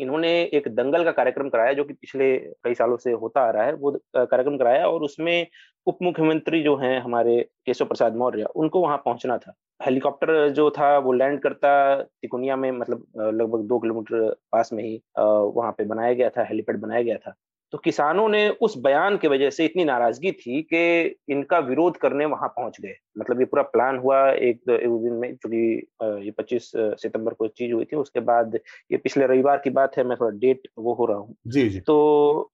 इन्होंने एक दंगल का कार्यक्रम कराया जो कि पिछले कई सालों से होता आ रहा है। वो कार्यक्रम कराया और उसमें उप मुख्यमंत्री जो हैं हमारे केशव प्रसाद मौर्य, उनको वहाँ पहुँचना था। हेलीकॉप्टर जो था वो लैंड करता तिकुनिया में मतलब लगभग दो किलोमीटर पास में ही वहाँ पे बनाया गया था, हेलीपैड बनाया गया था। तो किसानों ने उस बयान की वजह से इतनी नाराज़गी थी कि इनका विरोध करने वहाँ पहुँच गए। मतलब ये पूरा प्लान हुआ एक, एक दिन में चूँकि ये 25 सितंबर को चीज़ हुई थी उसके बाद ये पिछले रविवार की बात है मैं थोड़ा डेट वो हो रहा हूँ। जी जी। तो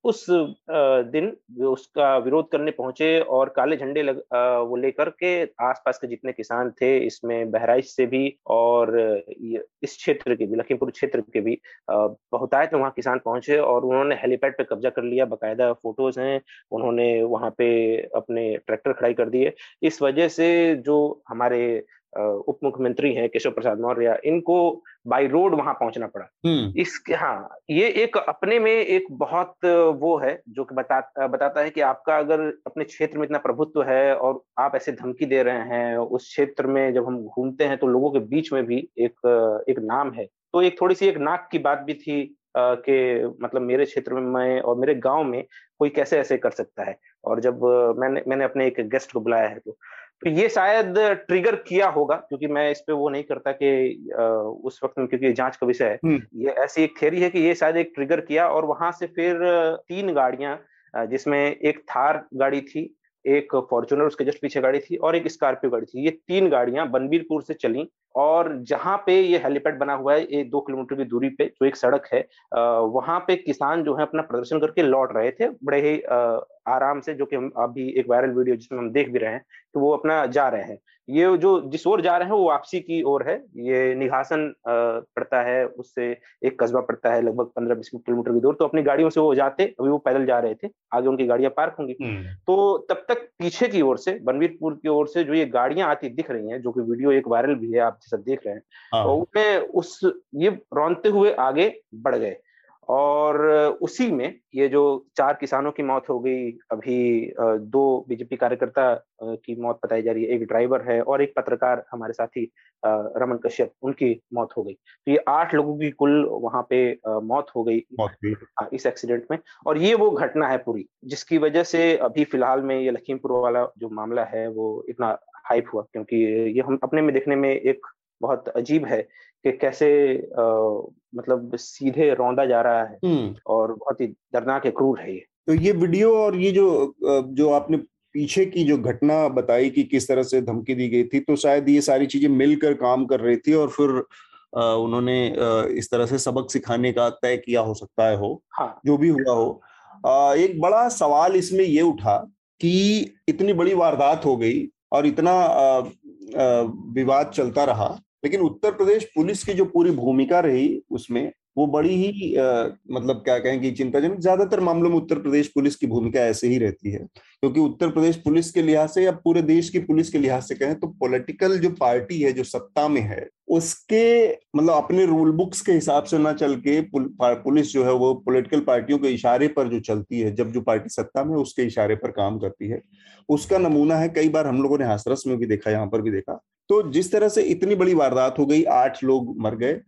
उस दिन उसका विरोध करने पहुँचे और काले झंडे लग, वो लेकर के आसपास के जितने किसान थे इसमें बहराइच से भी और इस क्षेत्र के भी लखीमपुर क्षेत्र के भी बहुतायत में वहाँ किसान पहुँचे और उन्होंने हेलीपैड पे कब्जा कर लिया बाकायदा फ़ोटोज़ हैं उन्होंने वहाँ पे अपने ट्रैक्टर खड़ाई कर दिए। इस वजह से जो हमारे उप मुख्यमंत्री हैं केशव प्रसाद मौर्य इनको बाई रोड वहाँ पहुँचना पड़ा। हम्म। इसके हाँ ये एक अपने में एक बहुत वो है जो कि बता बताता है कि आपका अगर अपने क्षेत्र में इतना प्रभुत्व है और आप ऐसे धमकी दे रहे हैं उस क्षेत्र में जब हम घूमते हैं तो लोगों के बीच में भी एक एक नाम है। तो एक थोड़ी सी एक नाक की बात भी थी के मतलब मेरे क्षेत्र में मैं और मेरे गाँव में कोई कैसे ऐसे कर सकता है? और जब मैंने मैंने अपने एक गेस्ट को बुलाया है तो तो ये शायद ट्रिगर किया होगा क्योंकि मैं इस पे वो नहीं करता कि उस वक्त में क्योंकि जाँच का विषय है हम्म। ये ऐसी एक थेरी है कि ये शायद एक ट्रिगर किया और वहाँ से फिर तीन गाड़ियाँ जिसमें एक थार गाड़ी थी एक फॉर्चुनर उसके जस्ट पीछे गाड़ी थी और एक स्कॉर्पियो गाड़ी थी ये तीन गाड़ियाँ बनबीरपुर से चली और जहाँ पे ये हेलीपैड बना हुआ है ये दो किलोमीटर की दूरी पे जो एक सड़क है वहाँ पे किसान जो है अपना प्रदर्शन करके लौट रहे थे बड़े ही आराम से जो कि हम अभी एक वायरल वीडियो जिसमें हम देख भी रहे हैं तो वो अपना जा रहे हैं। ये जो जिस ओर जा रहे हैं वो वापसी की ओर है। ये निघासन पड़ता है उससे एक कस्बा पड़ता है लगभग पंद्रह बीस किलोमीटर की दूर। तो अपनी गाड़ियों से वो जाते अभी वो पैदल जा रहे थे। आगे उनकी गाड़ियाँ पार्क होंगी। हम्म। तो तब तक पीछे की ओर से बनवीरपुर की ओर से जो ये गाड़ियाँ आती दिख रही हैं जो कि वीडियो एक वायरल भी है आप जैसा देख रहे हैं हाँ। तो उसमें उस ये रौनते हुए आगे बढ़ गए। और उसी में ये जो चार किसानों की मौत हो गई अभी दो बीजेपी कार्यकर्ता की मौत बताई जा रही है। एक ड्राइवर है और एक पत्रकार हमारे साथी रमन कश्यप उनकी मौत हो गई। तो ये आठ लोगों की कुल वहाँ पे मौत हो गई। हाँ, इस एक्सीडेंट में। और ये वो घटना है पूरी जिसकी वजह से अभी फ़िलहाल में ये लखीमपुर वाला जो मामला है वो इतना हाइप हुआ क्योंकि ये हम अपने में देखने में एक बहुत अजीब है कि कैसे आ, मतलब सीधे रौंदा जा रहा है हम्म। और बहुत ही दर्दनाक क्रूर है ये तो ये वीडियो और ये जो जो आपने पीछे की जो घटना बताई कि किस तरह से धमकी दी गई थी तो शायद ये सारी चीज़ें मिलकर काम कर रही थी और फिर उन्होंने इस तरह से सबक सिखाने का तय किया हो सकता है हो हाँ। जो भी हुआ हो एक बड़ा सवाल इसमें ये उठा कि इतनी बड़ी वारदात हो गई और इतना विवाद चलता रहा लेकिन उत्तर प्रदेश पुलिस की जो पूरी भूमिका रही उसमें वो बड़ी ही आ, मतलब क्या कहें कि चिंताजनक ज़्यादातर मामलों में उत्तर प्रदेश पुलिस की भूमिका ऐसे ही रहती है। क्योंकि उत्तर प्रदेश पुलिस के लिहाज से या पूरे देश की पुलिस के लिहाज से कहें तो पॉलिटिकल जो पार्टी है जो सत्ता में है उसके मतलब अपने रूल बुक्स के हिसाब से ना चल के पुल, पुलिस जो है वो पॉलिटिकल पार्टियों के इशारे पर जो चलती है जब जो पार्टी सत्ता में उसके इशारे पर काम करती है। उसका नमूना है कई बार हम लोगों ने हाथरस में भी देखा यहाँ पर भी देखा तो जिस तरह से इतनी बड़ी वारदात हो गई, आठ लोग मर गए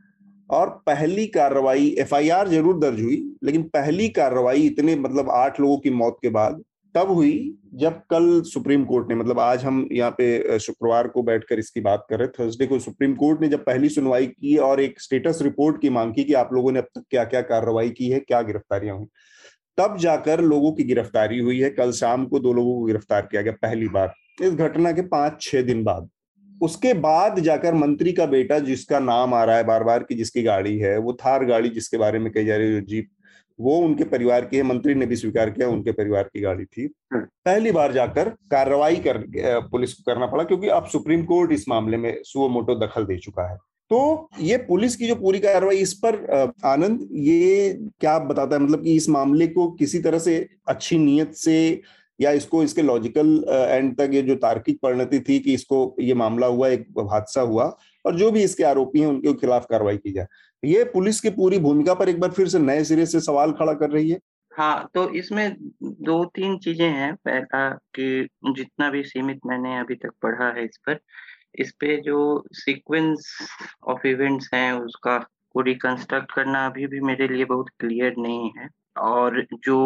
और पहली कार्रवाई एफआईआर ज़रूर दर्ज हुई, लेकिन पहली कार्रवाई इतने मतलब आठ लोगों की मौत के बाद तब हुई जब कल सुप्रीम कोर्ट ने मतलब आज हम यहाँ पे शुक्रवार को बैठकर इसकी बात कर रहे थर्सडे को सुप्रीम कोर्ट ने जब पहली सुनवाई की और एक स्टेटस रिपोर्ट की मांग की कि आप लोगों ने अब तक क्या क्या कार्रवाई की है, क्या गिरफ्तारियाँ हुई, तब जाकर लोगों की गिरफ्तारी हुई है। कल शाम को दो लोगों को गिरफ़्तार किया गया पहली बार। इस घटना के पाँच छह दिन बाद उसके बाद जाकर मंत्री का बेटा जिसका नाम आ रहा है बार बार की जिसकी गाड़ी है वो थार गाड़ी जिसके बारे में कही जा रही है जीप वो उनके परिवार की है मंत्री ने भी स्वीकार किया उनके परिवार की गाड़ी थी। हम्म। पहली बार जाकर कार्रवाई कर पुलिस को करना पड़ा क्योंकि अब सुप्रीम कोर्ट इस मामले में सुओ मोटो दखल दे चुका है। तो ये पुलिस की जो पूरी कार्रवाई इस पर आनंद ये क्या बताता है? मतलब कि इस मामले को किसी तरह से अच्छी नीयत से या इसको इसके लॉजिकल एंड तक ये जो तार्किक परिणति थी कि इसको ये मामला हुआ, एक हादसा हुआ और जो भी इसके आरोपी हैं उनके खिलाफ कार्रवाई की जाए। ये पुलिस की पूरी भूमिका पर एक बार फिर से नए सिरे से सवाल खड़ा कर रही है। हाँ तो इसमें दो तीन चीज़ें हैं पहला कि जितना भी सीमित मैंने अभी तक पढ़ा है इस पर, इस पे जो सीक्वेंस ऑफ़ इवेंट्स हैं, उसका को रिकंस्ट्रक्ट करना अभी भी मेरे लिए बहुत क्लियर नहीं है। और जो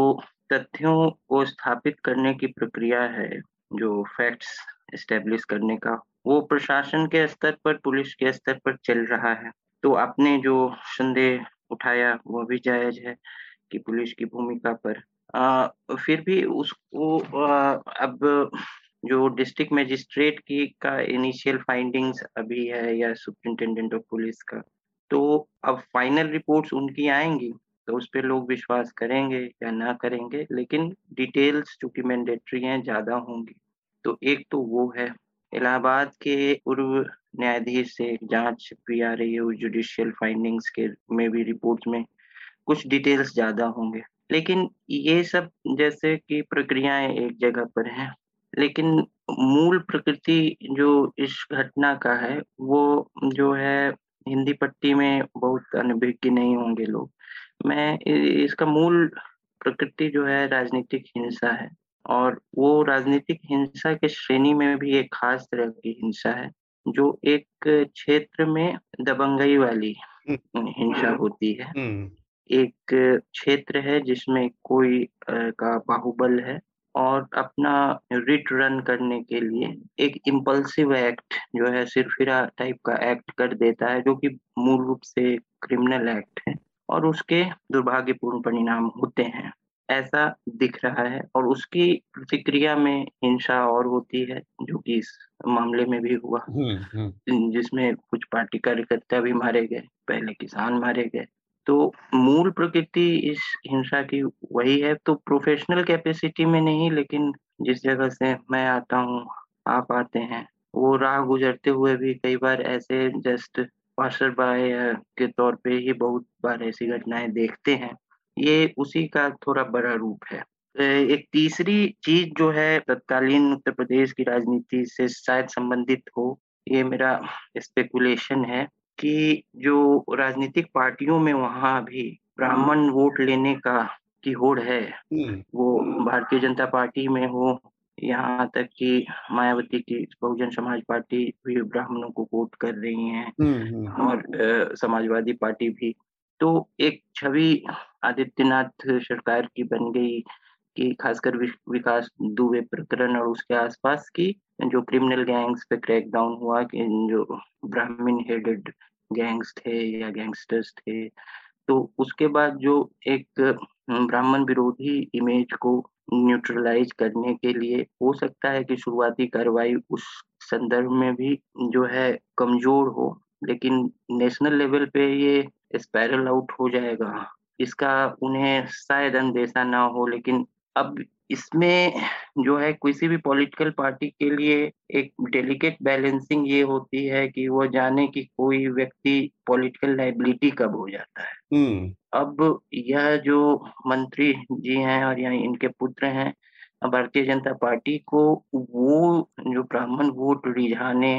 तथ्यों को स्थापित करने की प्रक्रिया है जो फैक्ट्स एस्टेब्लिश करने का। वो प्रशासन के स्तर पर पुलिस के स्तर पर चल रहा है। तो आपने जो संदेह उठाया वो भी जायज़ है कि पुलिस की भूमिका पर। आ, फिर भी उसको आ, अब जो डिस्ट्रिक्ट मजिस्ट्रेट की का इनिशियल फाइंडिंग्स अभी है या सुप्रिंटेंडेंट ऑफ़ पुलिस का तो अब फाइनल रिपोर्ट्स उनकी आएँगी। तो उस पर लोग विश्वास करेंगे या ना करेंगे, लेकिन डिटेल्स चूँकि मैंडेटरी हैं, ज़्यादा होंगी। तो एक तो वो है, इलाहाबाद के पूर्व न्यायाधीश से एक जाँच भी आ रही है जुडिशियल फाइंडिंग्स के में भी रिपोर्ट में कुछ डिटेल्स ज़्यादा होंगे। लेकिन ये सब जैसे कि प्रक्रियाएँ एक जगह पर हैं, लेकिन मूल प्रकृति जो इस घटना का है, वो जो है हिंदी पट्टी में बहुत अनभिज्ञ नहीं होंगे लोग। मैं इसका मूल प्रकृति जो है राजनीतिक हिंसा है और वो राजनीतिक हिंसा के श्रेणी में भी एक खास तरह की हिंसा है जो एक क्षेत्र में दबंगई वाली हम्म। हिंसा होती है हम्म। एक क्षेत्र है जिसमें कोई का बाहुबल है और अपना रिट रन करने के लिए एक इम्पल्सिव एक्ट जो है सिरफिरा टाइप का एक्ट कर देता है जो कि मूल रूप से क्रिमिनल एक्ट है और उसके दुर्भाग्यपूर्ण परिणाम होते हैं। ऐसा दिख रहा है और उसकी प्रतिक्रिया में हिंसा और होती है जो कि इस मामले में भी हुआ। हम्म, हम्म। जिसमें कुछ पार्टी कार्यकर्ता भी मारे गए पहले किसान मारे गए। तो मूल प्रकृति इस हिंसा की वही है तो प्रोफेशनल कैपेसिटी में नहीं लेकिन जिस जगह से मैं आता हूँ आप आते हैं वो राह गुजरते हुए भी कई बार ऐसे जस्ट पासर बाय के तौर पे ही बहुत बार ऐसी घटनाएँ देखते हैं। ये उसी का थोड़ा बड़ा रूप है। एक तीसरी चीज़ जो है तत्कालीन उत्तर प्रदेश की राजनीति से शायद संबंधित हो ये मेरा स्पेकुलेशन है कि जो राजनीतिक पार्टियों में वहाँ भी ब्राह्मण वोट लेने का की होड़ है हम्म। वो भारतीय जनता पार्टी में हो यहाँ तक कि मायावती की बहुजन समाज पार्टी भी ब्राह्मणों को वोट कर रही है हम्म, हम्म। और समाजवादी पार्टी भी तो एक छवि आदित्यनाथ सरकार की बन गई कि खासकर विकास दुबे प्रकरण और उसके आसपास की जो क्रिमिनल गैंग्स पे क्रैक डाउन हुआ कि जो ब्राह्मण हेडेड गैंग्स थे या गैंगस्टर्स थे तो उसके बाद जो एक ब्राह्मण विरोधी इमेज को न्यूट्रलाइज करने के लिए हो सकता है कि शुरुआती कार्रवाई उस संदर्भ में भी जो है कमज़ोर हो, लेकिन नेशनल लेवल पे ये स्पायरल आउट हो जाएगा। इसका उन्हें शायद अंदेशा ना हो, लेकिन अब इसमें जो है किसी भी पॉलिटिकल पार्टी के लिए एक डेलिकेट बैलेंसिंग ये होती है कि वो जाने कि कोई व्यक्ति पॉलिटिकल लाइबिलिटी कब हो जाता है हम्म। अब यह जो मंत्री जी हैं और यहाँ इनके पुत्र हैं भारतीय जनता पार्टी को वो जो ब्राह्मण वोट रिझाने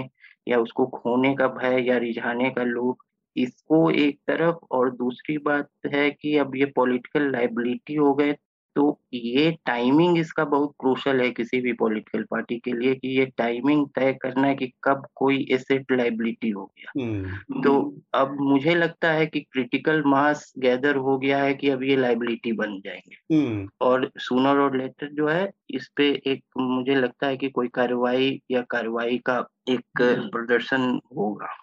या उसको खोने का भय या रिझाने का लोग इसको एक तरफ़ और दूसरी बात है कि अब ये पॉलिटिकल लाइबिलिटी हो गए तो ये टाइमिंग इसका बहुत क्रूशल है किसी भी पॉलिटिकल पार्टी के लिए कि ये टाइमिंग तय करना है कि कब कोई एसेट लाइबिलिटी हो गया हम्म। तो अब मुझे लगता है कि क्रिटिकल मास गैदर हो गया है कि अब ये लाइबिलिटी बन जाएँगे हम्म। और सुनर और लेटर जो है इस पे एक मुझे लगता है कि कोई कार्रवाई या कार्रवाई का एक हम्म। प्रदर्शन होगा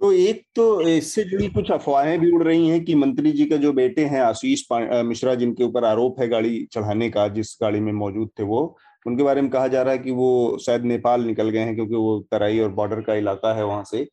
तो एक तो इससे जुड़ी कुछ अफवाहें भी उड़ रही हैं कि मंत्री जी का जो बेटे हैं आशीष मिश्रा जिनके ऊपर आरोप है गाड़ी चढ़ाने का जिस गाड़ी में मौजूद थे वो उनके बारे में कहा जा रहा है कि वो शायद नेपाल निकल गए हैं क्योंकि वो तराई और बॉर्डर का इलाका है वहाँ से।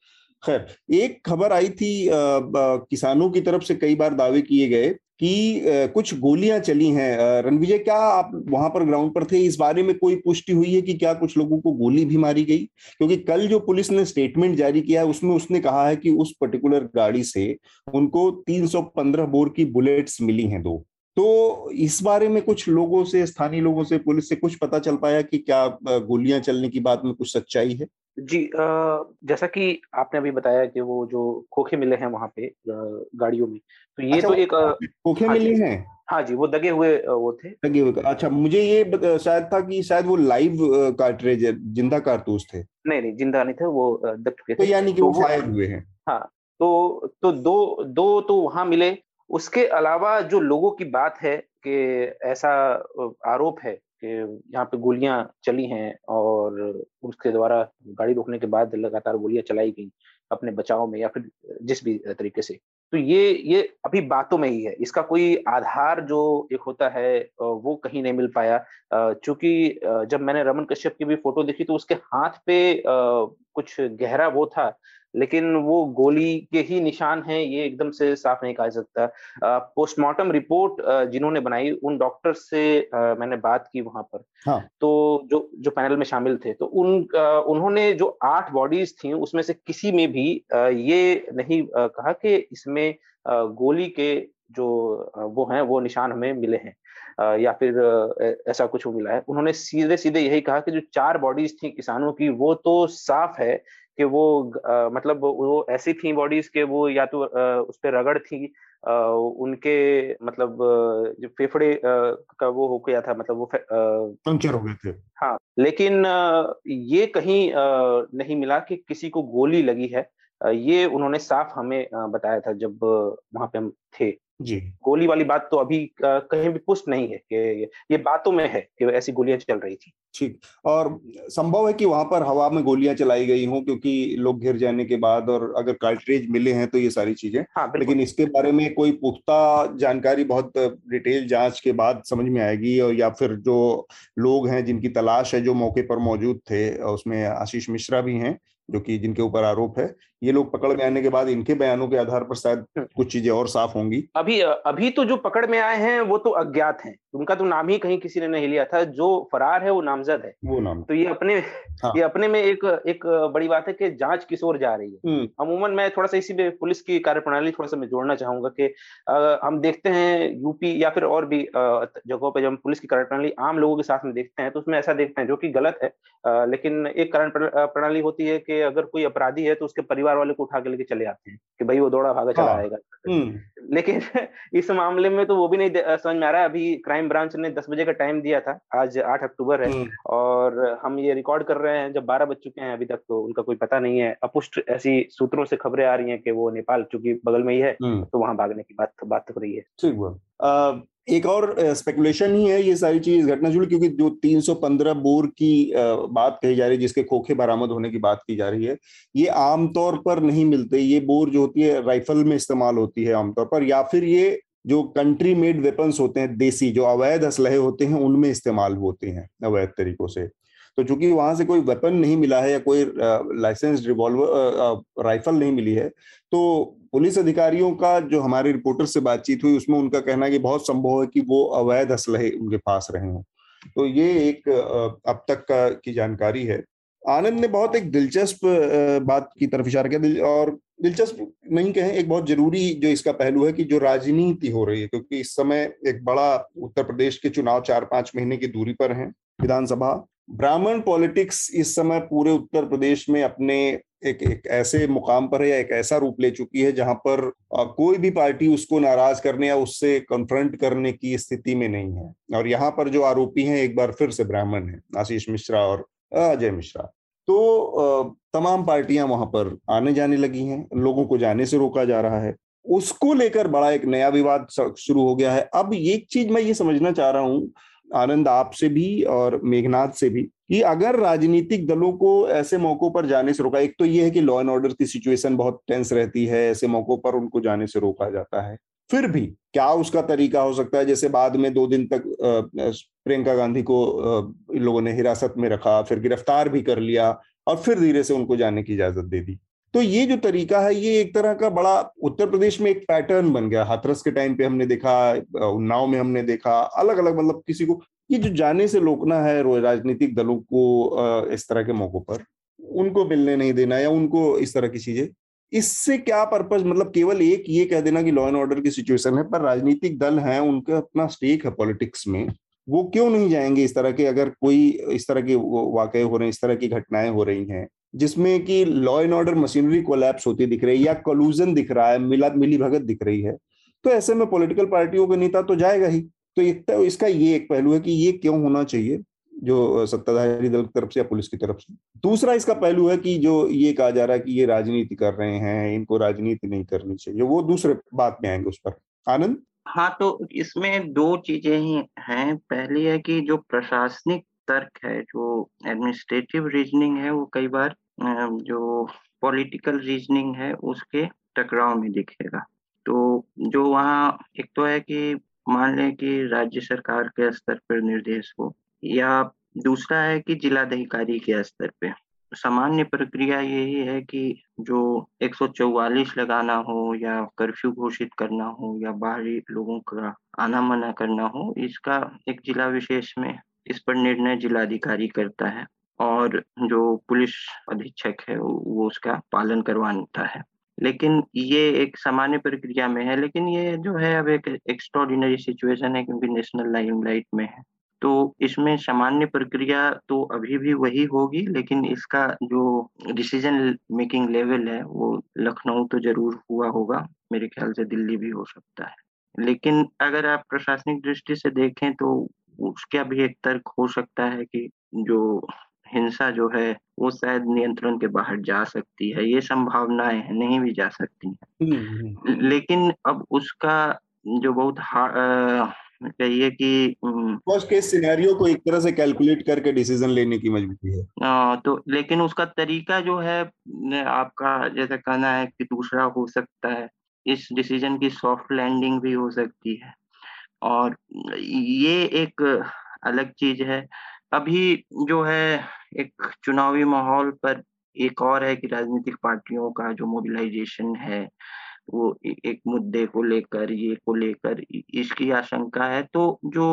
खैर एक खबर आई थी आ, आ, किसानों की तरफ़ से कई बार दावे किए गए कि कुछ गोलियाँ चली हैं। रणविजय, क्या आप वहाँ पर ग्राउंड पर थे? इस बारे में कोई पुष्टि हुई है कि क्या कुछ लोगों को गोली भी मारी गई? क्योंकि कल जो पुलिस ने स्टेटमेंट जारी किया है, उसमें उसने कहा है कि उस पर्टिकुलर गाड़ी से उनको 315 बोर की बुलेट्स मिली हैं दो। तो इस बारे में कुछ लोगों से स्थानीय लोगों से पुलिस से कुछ पता चल पाया कि क्या गोलियाँ चलने की बात में कुछ सच्चाई है? जी जैसा कि आपने अभी बताया कि वो जो खोखे मिले हैं वहाँ पे गाड़ियों में तो ये अच्छा, तो एक खोखे हाँ मिले हैं? हाँ जी वो दगे हुए वो थे। दगे हुए अच्छा मुझे ये शायद था कि शायद वो लाइव कार्ट्रेज ज़िंदा कारतूस थे। नहीं नहीं ज़िंदा नहीं थे वो दग चुके थे। तो यानी कि तो वो फायर हुए हैं। हाँ तो तो दो दो तो वहाँ मिले उसके अलावा जो लोगों की बात है कि ऐसा आरोप है कि यहाँ पे गोलियाँ चली हैं और उसके द्वारा गाड़ी रोकने के बाद लगातार गोलियाँ चलाई गई अपने बचाव में या फिर जिस भी तरीके से। तो ये ये अभी बातों में ही है। इसका कोई आधार जो एक होता है वो कहीं नहीं मिल पाया। चूँकि जब मैंने रमन कश्यप की भी फ़ोटो देखी तो उसके हाथ पे कुछ गहरा वो था लेकिन वो गोली के ही निशान हैं ये एकदम से साफ़ नहीं कहा जा सकता। पोस्टमार्टम रिपोर्ट जिन्होंने बनाई उन डॉक्टर से मैंने बात की वहाँ पर। हाँ. तो जो जो पैनल में शामिल थे तो उन उन्होंने जो आठ बॉडीज थी उसमें से किसी में भी ये नहीं कहा कि इसमें गोली के जो वो हैं वो निशान हमें मिले हैं। या फिर ऐसा कुछ मिला है। उन्होंने सीधे सीधे यही कहा कि जो चार बॉडीज थी किसानों की वो तो साफ़ है कि वो आ, मतलब वो ऐसी थी बॉडीज के वो या तो उस पर रगड़ थी आ, उनके मतलब जो फेफड़े का वो हो गया था मतलब वो पंक्चर हो गए थे। हाँ लेकिन ये कहीं नहीं मिला कि किसी को गोली लगी है। ये उन्होंने साफ़ हमें बताया था जब वहाँ पे हम थे। जी। गोली वाली बात तो अभी कहीं भी पुष्ट नहीं है कि ये बातों में है कि ऐसी गोलियाँ चल रही थी। ठीक। और संभव है कि वहाँ पर हवा में गोलियाँ चलाई गई हों क्योंकि लोग घिर जाने के बाद और अगर कार्ट्रेज मिले हैं तो ये सारी चीज़ें। हाँ, लेकिन इसके बारे में कोई पुख्ता जानकारी बहुत डिटेल जाँच के बाद समझ में आएगी और या फिर जो लोग हैं जिनकी तलाश है जो मौके पर मौजूद थे उसमें आशीष मिश्रा भी हैं जो कि जिनके ऊपर आरोप है ये लोग पकड़ में आने के बाद इनके बयानों के आधार पर शायद हम्म। कुछ चीज़ें और साफ़ होंगी। अभी अभी तो जो पकड़ में आए हैं वो तो अज्ञात हैं। उनका तो नाम ही कहीं किसी ने नहीं लिया था। जो फरार है वो नामजद है। वो नाम। तो ये अपने हाँ। ये अपने में एक एक बड़ी बात है कि जाँच किस ओर जा रही है। हम्म। अमूमन मैं थोड़ा सा इसी में पुलिस की कार्यप्रणाली थोड़ा सा मैं जोड़ना चाहूँगा कि हम देखते हैं यूपी या फिर और भी जगहों पर जब पुलिस की कार्यप्रणाली आम लोगों के साथ में देखते हैं तो उसमें ऐसा देखते हैं जो कि गलत है। लेकिन एक कारण प्रणाली होती है कि अगर कोई अपराधी है तो उसके परिवार वाले को उठा के लेके चले आते हैं कि भाई वो दौड़ा भागा चला हाँ। आएगा हम्म। लेकिन इस मामले में तो वो भी नहीं समझ में आ रहा है अभी क्राइम ब्रांच ने दस बजे का टाइम दिया था आज आठ अक्टूबर है हम्म। और हम ये रिकॉर्ड कर रहे हैं जब बारह बज चुके हैं अभी तक तो उनका कोई पता नहीं है अपुष्ट ऐसी सूत्रों से खबरें आ रही हैं कि वो नेपाल चूँकि बगल में ही है हम्म। तो वहाँ भागने की बात बात हो रही है ठीक एक और स्पेकुलेशन ही है ये सारी चीज़ घटना जुड़ी क्योंकि जो 315 बोर की बात कही जा रही है, जिसके खोखे बरामद होने की बात की जा रही है, ये आमतौर पर नहीं मिलते। ये बोर जो होती है, राइफल में इस्तेमाल होती है आमतौर पर, या फिर ये जो कंट्री मेड वेपन्स होते हैं, देसी, जो अवैध असलहे होते हैं, उनमें इस्तेमाल होते हैं, अवैध तरीकों से। तो चूँकि वहाँ से कोई वेपन नहीं मिला है, या कोई लाइसेंस रिवॉल्वर राइफल नहीं मिली है तो पुलिस अधिकारियों का जो हमारे रिपोर्टर से बातचीत हुई, उसमें उनका कहना कि बहुत संभव है कि वो अवैध असलहे उनके पास रहे हों। तो ये एक अब तक का, की जानकारी है। आनंद ने बहुत एक दिलचस्प बात की तरफ़ इशारा किया। और दिलचस्प नहीं कहें, एक बहुत ज़रूरी जो इसका पहलू है कि जो राजनीति हो रही है, क्योंकि इस समय एक बड़ा उत्तर प्रदेश के चुनाव चार पाँच महीने की दूरी पर हैं, विधानसभा। ब्राह्मण पॉलिटिक्स इस समय पूरे उत्तर प्रदेश में अपने एक एक ऐसे मुकाम पर है या एक ऐसा रूप ले चुकी है जहाँ पर कोई भी पार्टी उसको नाराज़ करने या उससे कन्फ्रंट करने की स्थिति में नहीं है। और यहाँ पर जो आरोपी हैं, एक बार फिर से ब्राह्मण है, आशीष मिश्रा और अजय मिश्रा। तो तमाम पार्टियाँ वहाँ पर आने जाने लगी हैं, लोगों को जाने से रोका जा रहा है। उसको लेकर बड़ा एक नया विवाद शुरू हो गया है। अब एक चीज़ मैं ये समझना चाह रहा हूँ आनंद आपसे भी और मेघनाथ से भी कि अगर राजनीतिक दलों को ऐसे मौकों पर जाने से रोका, एक तो ये है कि लॉ एंड ऑर्डर की सिचुएशन बहुत टेंस रहती है, ऐसे मौकों पर उनको जाने से रोका जाता है। फिर भी क्या उसका तरीका हो सकता है? जैसे बाद में दो दिन तक प्रियंका गांधी को इन लोगों ने हिरासत में रखा, फिर गिरफ़्तार भी कर लिया और फिर धीरे से उनको जाने की इजाज़त दे दी। तो ये जो तरीका है, ये एक तरह का बड़ा उत्तर प्रदेश में एक पैटर्न बन गया। हाथरस के टाइम पे हमने देखा, उन्नाव में हमने देखा अलग अलग मतलब किसी को, ये जो जाने से रोकना है राजनीतिक दलों को इस तरह के मौकों पर, उनको मिलने नहीं देना या उनको इस तरह की चीज़ें, इससे क्या पर्पज मतलब केवल एक ये कह देना कि लॉ एंड ऑर्डर की सिचुएशन है, पर राजनीतिक दल हैं, उनका अपना स्टेक है पॉलिटिक्स में, वो क्यों नहीं जाएँगे इस तरह के, अगर कोई इस तरह के वाकई हो रहे हैं, इस तरह की घटनाएँ हो रही हैं जिसमें कि law and order machinery collapse होती दिख रही है या कलूजन दिख रहा है, मिला, मिली भगत दिख रही है तो ऐसे में पॉलिटिकल पार्टियों का नेता तो जाएगा ही। तो एक तो इसका ये एक पहलू है कि ये क्यों होना चाहिए, जो सत्ताधारी दल की तरफ़ से या पुलिस की तरफ़ से। दूसरा इसका पहलू है कि जो ये कहा जा रहा है कि ये राजनीति कर रहे हैं, इनको राजनीति नहीं करनी चाहिए, वो दूसरे बात में आएँगे उस पर। आनंद? हाँ तो इसमें दो चीज़ें ही हैं। पहली है कि जो प्रशासनिक तर्क है, जो एडमिनिस्ट्रेटिव रीजनिंग है, वो कई बार जो पॉलिटिकल रीजनिंग है, उसके टकराव में दिखेगा। तो जो वहाँ, एक तो है कि मान लें कि राज्य सरकार के स्तर पर निर्देश हो, या दूसरा है कि जिलाधिकारी के स्तर पे। सामान्य प्रक्रिया यही है कि जो 144 लगाना हो, या कर्फ्यू घोषित करना हो, या बाहरी लोगों का आना मना करना हो, इसका एक जिला विशेष में इस पर निर्णय जिलाधिकारी करता है। और जो पुलिस अधीक्षक है, वो उसका पालन करवाता है। लेकिन ये एक सामान्य प्रक्रिया में है, लेकिन ये जो है, अब एक एक्स्ट्रॉर्डिनरी सिचुएशन है, क्योंकि नेशनल लाइमलाइट में है। तो इसमें सामान्य प्रक्रिया तो अभी भी वही होगी, लेकिन इसका जो डिसीज़न मेकिंग लेवल है, वो लखनऊ तो ज़रूर हुआ होगा, मेरे ख्याल से दिल्ली भी हो सकता है। लेकिन अगर आप प्रशासनिक दृष्टि से देखें तो उसका भी एक तर्क हो सकता है कि जो हिंसा जो है वो शायद नियंत्रण के बाहर जा सकती है। ये संभावनाएँ हैं नहीं भी जा सकती हैं। हम्म, हम्म। लेकिन अब उसका जो बहुत कहिए कि फ़र्स्ट केस सिनेरियो को एक तरह से कैलकुलेट करके डिसीज़न लेने की मजबूरी है। आ, तो लेकिन उसका तरीका जो है आपका जैसे कहना है कि दूसरा हो सकता है। इस डिसीज़न की सॉफ्ट लैंडिंग भी हो सकती है। और ये एक अलग चीज़ है। अभी जो है एक चुनावी माहौल पर एक और है कि राजनीतिक पार्टियों का जो मोबिलाइजेशन है वो एक मुद्दे को लेकर ये को लेकर इसकी आशंका है। तो जो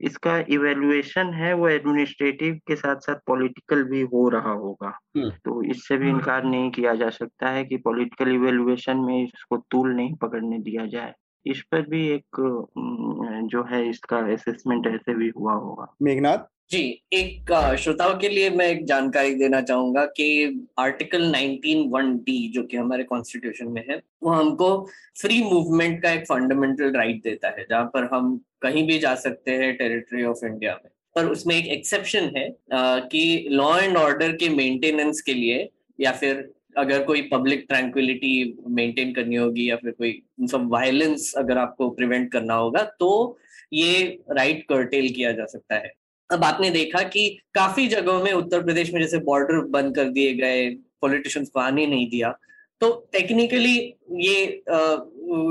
इसका इवेल्युएशन है वो एडमिनिस्ट्रेटिव के साथ साथ पॉलिटिकल भी हो रहा होगा। हम्म। तो इससे भी इनकार नहीं किया जा सकता है कि पॉलिटिकल इवेल्युएशन में इसको तूल नहीं पकड़ने दिया जाए। इस पर भी एक जो है इसका असेसमेंट ऐसे भी हुआ होगा। मेघनाथ? जी एक श्रोताओं के लिए मैं एक जानकारी देना चाहूँगा कि आर्टिकल 19 वन डी जो कि हमारे कॉन्स्टिट्यूशन में है वो हमको फ्री मूवमेंट का एक फंडामेंटल राइट देता है जहाँ पर हम कहीं भी जा सकते हैं टेरिटरी ऑफ़ इंडिया में। पर उसमें एक एक्सेप्शन है आ, कि लॉ एंड ऑर्डर के मेंटेनेंस के लिए या फिर अगर कोई पब्लिक ट्रैंक्विलिटी मेंटेन करनी होगी या फिर कोई सब वायलेंस अगर आपको प्रिवेंट करना होगा तो ये राइट right कर्टेल किया जा सकता है। अब आपने देखा कि काफ़ी जगहों में उत्तर प्रदेश में जैसे बॉर्डर बंद कर दिए गए पॉलिटिशियंस को आने नहीं दिया। तो टेक्निकली ये आ,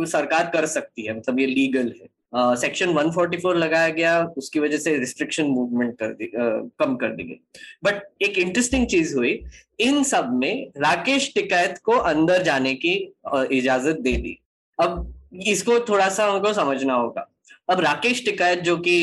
सरकार कर सकती है मतलब ये लीगल है। सेक्शन 144 लगाया गया उसकी वजह से रिस्ट्रिक्शन मूवमेंट कर दी कम कर दी गई। बट एक इंटरेस्टिंग चीज़ हुई इन सब में राकेश टिकैत को अंदर जाने की इजाज़त दे दी। अब इसको थोड़ा सा हमको समझना होगा। अब राकेश टिकायत जो कि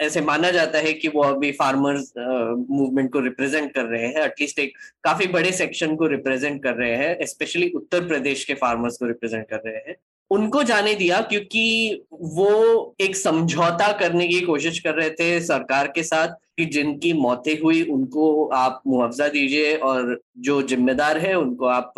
ऐसे माना जाता है कि वो अभी फार्मर्स मूवमेंट को रिप्रेजेंट कर रहे हैं एटलीस्ट एक काफ़ी बड़े सेक्शन को रिप्रेजेंट कर रहे हैं स्पेशली उत्तर प्रदेश के फार्मर्स को रिप्रेजेंट कर रहे हैं। उनको जाने दिया क्योंकि वो एक समझौता करने की कोशिश कर रहे थे सरकार के साथ कि जिनकी मौतें हुई, उनको आप मुआवजा दीजिए और जो जिम्मेदार है, उनको आप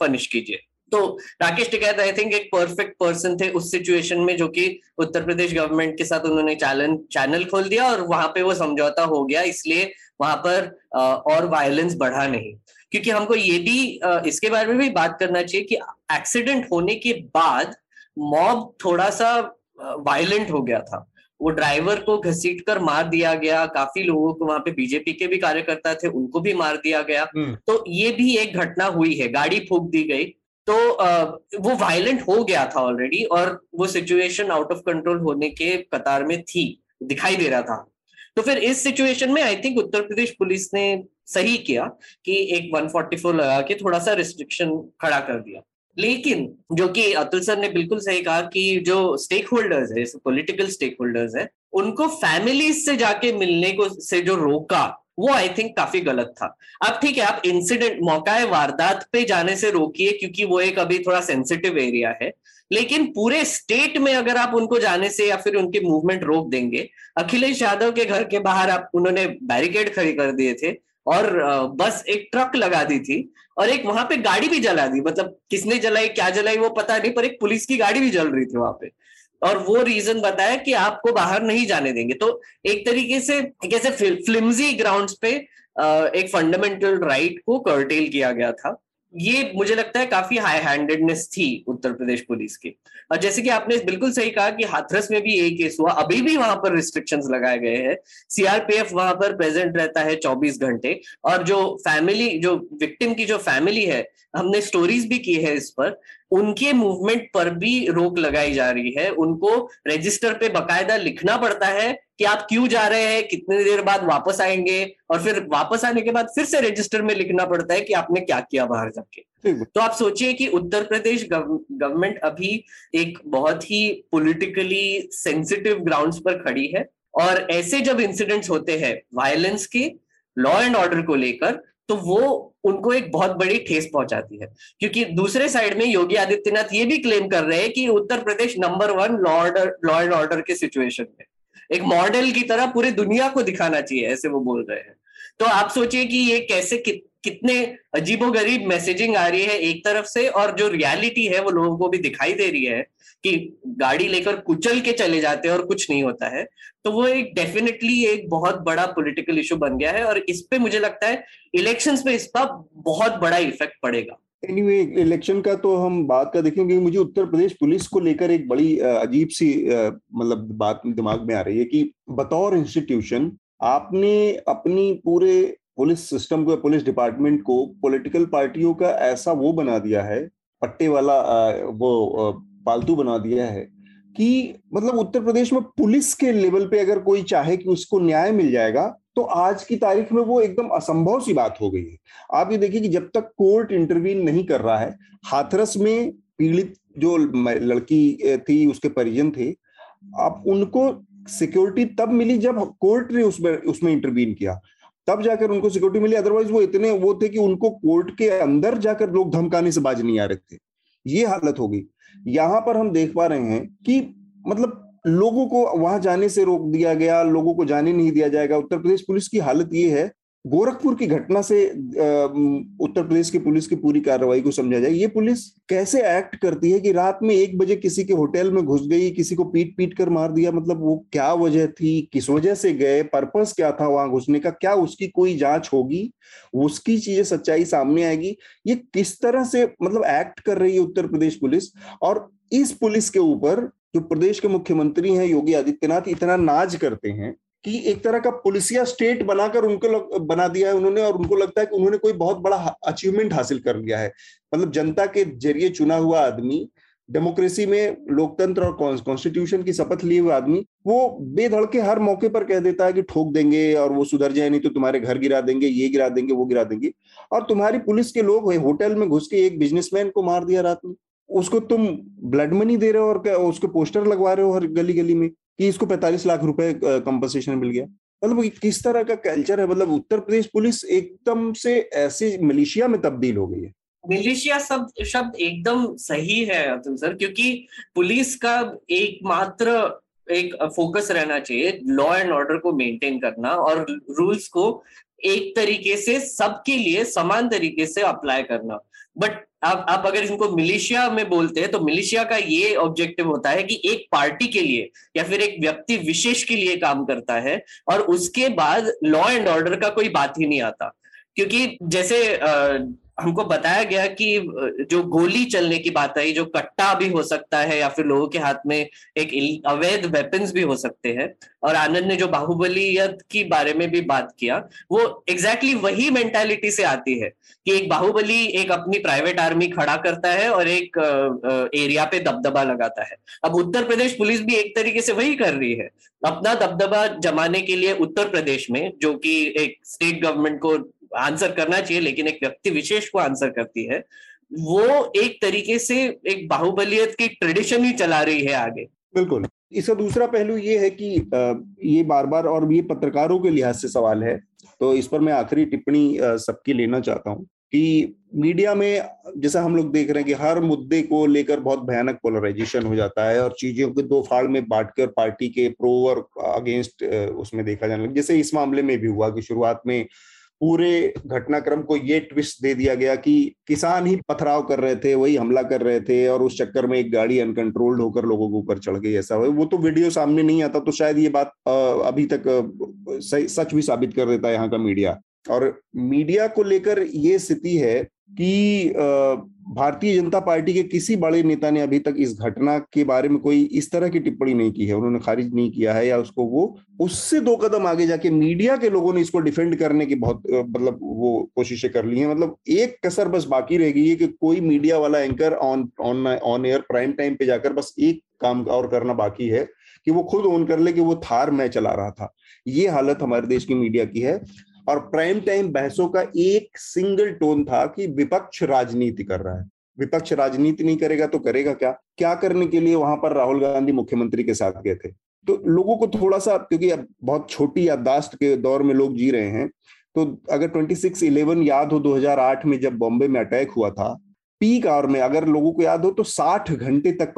पनिश कीजिए। तो राकेश टिकैत आई थिंक एक परफेक्ट पर्सन थे उस सिचुएशन में जो कि उत्तर प्रदेश गवर्नमेंट के साथ उन्होंने चैनल चैनल खोल दिया और वहाँ पे वो समझौता हो गया इसलिए वहाँ पर और वायलेंस बढ़ा नहीं। क्योंकि हमको ये भी इसके बारे में भी बात करना चाहिए कि एक्सीडेंट होने के बाद मॉब थोड़ा सा वायलेंट हो गया था। वो ड्राइवर को घसीट कर मार दिया गया काफ़ी लोगों को वहाँ पे बीजेपी के भी कार्यकर्ता थे उनको भी मार दिया गया। हम्म। तो ये भी एक घटना हुई है गाड़ी फूक दी गई। तो वो वायलेंट हो गया था ऑलरेडी और वो सिचुएशन आउट ऑफ़ कंट्रोल होने के कतार में थी, दिखाई दे रहा था। तो फिर इस सिचुएशन में I think Uttar Pradesh police ने सही किया कि एक 144 लगा के थोड़ा सा रिस्ट्रिक्शन खड़ा कर दिया। लेकिन जो कि अतुल सर ने बिल्कुल सही कहा कि जो स्टेक होल्डर्स है पॉलिटिकल स्टेक होल्डर्स है, उनको फैमिलीज़ से जाके मिलने को, से जो रोका वो आई थिंक काफ़ी गलत था। अब ठीक है आप इंसिडेंट मौका वारदात पे जाने से रोकिए, क्योंकि वो एक अभी थोड़ा सेंसिटिव एरिया है। लेकिन पूरे स्टेट में अगर आप उनको जाने से या फिर उनके मूवमेंट रोक देंगे, अखिलेश यादव के घर के बाहर आप, उन्होंने बैरिकेड खड़ी कर दिए थे और बस एक ट्रक लगा दी थी और एक वहाँ पे गाड़ी भी जला दी। मतलब किसने जलाई, क्या जलाई वो पता नहीं, पर एक पुलिस की गाड़ी भी जल रही थी वहाँ पे। और वो रीजन बताया कि आपको बाहर नहीं जाने देंगे। तो एक तरीके से कैसे फ्लिम्जी ग्राउंड्स पे एक फंडामेंटल राइट को कर्टेल किया गया था। ये मुझे लगता है काफ़ी हाई हैंडेडनेस थी उत्तर प्रदेश पुलिस की। और जैसे कि आपने बिल्कुल सही कहा कि हाथरस में भी एक केस हुआ। अभी भी वहाँ पर रिस्ट्रिक्शंस लगाए गए हैं। सीआरपीएफ वहाँ पर प्रेजेंट रहता है 24 घंटे। और जो फैमिली जो विक्टिम की जो फैमिली है, हमने स्टोरीज भी की है इस पर। उनके मूवमेंट पर भी रोक लगाई जा रही है। उनको रजिस्टर पे बकायदा लिखना पड़ता है कि आप क्यों जा रहे हैं कितनी देर बाद वापस आएँगे और फिर वापस आने के बाद फिर से रजिस्टर में लिखना पड़ता है कि आपने क्या किया बाहर जाके। तो आप सोचिए कि उत्तर प्रदेश गवर्नमेंट अभी एक बहुत ही पॉलिटिकली सेंसिटिव ग्राउंड्स पर खड़ी है और ऐसे जब इंसिडेंट्स होते हैं वायलेंस के लॉ एंड ऑर्डर को लेकर तो वो उनको एक बहुत बड़ी ठेस पहुंचाती है। क्योंकि दूसरे साइड में योगी आदित्यनाथ ये भी क्लेम कर रहे हैं कि Uttar Pradesh number one law and order के सिचुएशन में। एक मॉडल की तरह पूरी दुनिया को दिखाना चाहिए, ऐसे वो बोल रहे हैं। तो आप सोचिए कि ये कैसे कितने अजीबो गरीब मैसेजिंग आ रही है एक तरफ़ से और जो रियलिटी है वो लोगों को भी दिखाई दे रही है कि गाड़ी लेकर कुचल के चले जाते हैं और कुछ नहीं होता है। तो वो एक डेफिनेटली एक बहुत बड़ा पॉलिटिकल इशू बन गया है और इस पे मुझे लगता है इलेक्शंस पे इसका बहुत बड़ा इफ़ेक्ट पड़ेगा। एनीवे anyway, इलेक्शन का तो हम बात का देखेंगे मुझे उत्तर प्रदेश पुलिस को लेकर एक बड़ी अजीब सी मतलब बात दिमाग में आ रही है कि बतौर इंस्टीट्यूशन आपने अपनी पूरे पुलिस सिस्टम को, पुलिस डिपार्टमेंट को, पॉलिटिकल पार्टियों का ऐसा वो बना दिया है, पट्टे वाला वो पालतू बना दिया है कि मतलब उत्तर प्रदेश में पुलिस के लेवल पे अगर कोई चाहे कि उसको न्याय मिल जाएगा तो आज की तारीख में वो एकदम असंभव सी बात हो गई है। आप ये देखिए कि जब तक कोर्ट इंटरवीन नहीं कर रहा है, हाथरस में पीड़ित जो लड़की थी, उसके परिजन थे, आप उनको सिक्योरिटी तब मिली जब कोर्ट ने उसमें उसमें इंटरवीन किया। तब जाकर उनको सिक्योरिटी मिली। अदरवाइज़ वो इतने वो थे कि उनको कोर्ट के अंदर जाकर लोग धमकाने से बाज नहीं आ रहे थे। ये हालत होगी यहाँ पर हम देख पा रहे हैं कि मतलब लोगों को वहाँ जाने से रोक दिया गया, लोगों को जाने नहीं दिया जाएगा। उत्तर प्रदेश पुलिस की हालत ये है गोरखपुर की घटना से उत्तर प्रदेश की पुलिस की पूरी कार्रवाई को समझा जाए। ये पुलिस कैसे एक्ट करती है कि रात में एक बजे किसी के होटल में घुस गई, किसी को पीट पीट कर मार दिया? मतलब वो क्या वजह थी? किस वजह से गए? पर्पस क्या था वहाँ घुसने का? क्या उसकी कोई जाँच होगी? उसकी चीज़ें सच्चाई सामने आएगी? ये किस तरह से मतलब एक्ट कर रही है उत्तर प्रदेश पुलिस? और इस पुलिस के ऊपर जो प्रदेश के मुख्यमंत्री हैं योगी आदित्यनाथ, इतना नाज करते हैं कि एक तरह का पुलिसिया स्टेट बनाकर उनको लग, बना दिया है उन्होंने और उनको लगता है कि उन्होंने कोई बहुत बड़ा अचीवमेंट हासिल कर लिया है। मतलब जनता के ज़रिए चुना हुआ आदमी डेमोक्रेसी में लोकतंत्र और कॉन्स्टिट्यूशन की शपथ लिए हुए आदमी वो बेधड़के हर मौके पर कह देता है कि ठोक देंगे और वो सुधर जाए नहीं तो तुम्हारे घर गिरा देंगे ये गिरा देंगे वो गिरा देंगे। और तुम्हारी पुलिस के लोग होटल में घुस के एक बिजनेसमैन को मार दिया रात में। उसको तुम ब्लड मनी दे रहे हो और उसके पोस्टर लगवा रहे हो हर गली गली में। कि इसको 45 लाख रुपए कंपनसेशन मिल गया। मतलब किस तरह का कल्चर है? मतलब उत्तर प्रदेश पुलिस एकदम से ऐसे मलेशिया में तब्दील हो गई है। मिलिशिया शब्द शब्द एकदम सही है अतुल सर, क्योंकि पुलिस का एकमात्र एक फोकस रहना चाहिए लॉ एंड ऑर्डर को मेंटेन करना और रूल्स को एक तरीके से, सबके लिए समान तरीके से अप्लाई करना। बट आप आप अगर इनको मिलिशिया में बोलते हैं तो मिलिशिया का ये ऑब्जेक्टिव होता है कि एक पार्टी के लिए या फिर एक व्यक्ति विशेष के लिए काम करता है और उसके बाद लॉ एंड ऑर्डर का कोई बात ही नहीं आता। क्योंकि जैसे हमको बताया गया कि जो गोली चलने की बात आई, जो कट्टा भी हो सकता है, या फिर लोगों के हाथ में एक अवैध वेपन्स भी हो सकते हैं, और आनंद ने जो बाहुबलीयत की बारे में भी बात किया, वो एग्जैक्टली exactly वही मेंटालिटी से आती है कि एक बाहुबली एक अपनी प्राइवेट आर्मी खड़ा करता है और एक एरिया पे दबदबा लगाता है। अब उत्तर प्रदेश पुलिस भी एक तरीके से वही कर रही है। अपना दबदबा जमाने के लिए उत्तर प्रदेश में, जो कि एक स्टेट गवर्नमेंट को आंसर करना चाहिए, लेकिन एक व्यक्ति विशेष को आंसर करती है, वो एक तरीके से एक बाहुबलियत की ट्रेडिशन ही चला रही है आगे। बिल्कुल। इसका दूसरा पहलू ये है कि ये बार बार और ये पत्रकारों के लिहाज से सवाल है तो इस पर मैं आखिरी टिप्पणी सबकी लेना चाहता हूँ कि मीडिया में जैसा हम लोग देख रहे हैं कि हर मुद्दे को लेकर बहुत भयानक पोलराइजेशन हो जाता है और चीज़ों को दो फाड़ में बांटकर पार्टी के प्रो और अगेंस्ट उसमें देखा जाने लगा, जैसे इस मामले में भी हुआ कि शुरुआत में पूरे घटनाक्रम को ये ट्विस्ट दे दिया गया कि किसान ही पथराव कर रहे थे, वही हमला कर रहे थे और उस चक्कर में एक गाड़ी अनकंट्रोल्ड होकर लोगों के ऊपर चढ़ गई, ऐसा हुआ। वो तो वीडियो सामने नहीं आता तो शायद ये बात अभी तक सच भी साबित कर देता है यहाँ का मीडिया और मीडिया को लेकर ये स्थिति है कि भारतीय जनता पार्टी के किसी बड़े नेता ने अभी तक इस घटना के बारे में कोई इस तरह की टिप्पणी नहीं की है। उन्होंने खारिज नहीं किया है या उसको वो, उससे दो कदम आगे जाके मीडिया के लोगों ने इसको डिफेंड करने की बहुत मतलब वो कोशिशें कर ली हैं। मतलब एक कसर बस बाकी रह गई है कि कोई मीडिया वाला anchor on on on air prime time पे जाकर बस एक काम और करना बाकी है कि वो खुद ऑन कर ले कि वो थार मैं चला रहा था। ये हालत हमारे देश की मीडिया की है। और प्राइम टाइम बहसों का एक सिंगल टोन था कि विपक्ष राजनीति कर रहा है। विपक्ष राजनीति नहीं करेगा तो करेगा क्या? क्या करने के लिए वहाँ पर राहुल गांधी मुख्यमंत्री के साथ गए थे? तो लोगों को थोड़ा सा, क्योंकि अब बहुत छोटी याददाश्त के दौर में लोग जी रहे हैं तो अगर 26 इलेवन याद हो 2008 में जब बॉम्बे में अटैक हुआ था, पीक आवर में अगर लोगों को याद हो तो 60 घंटे तक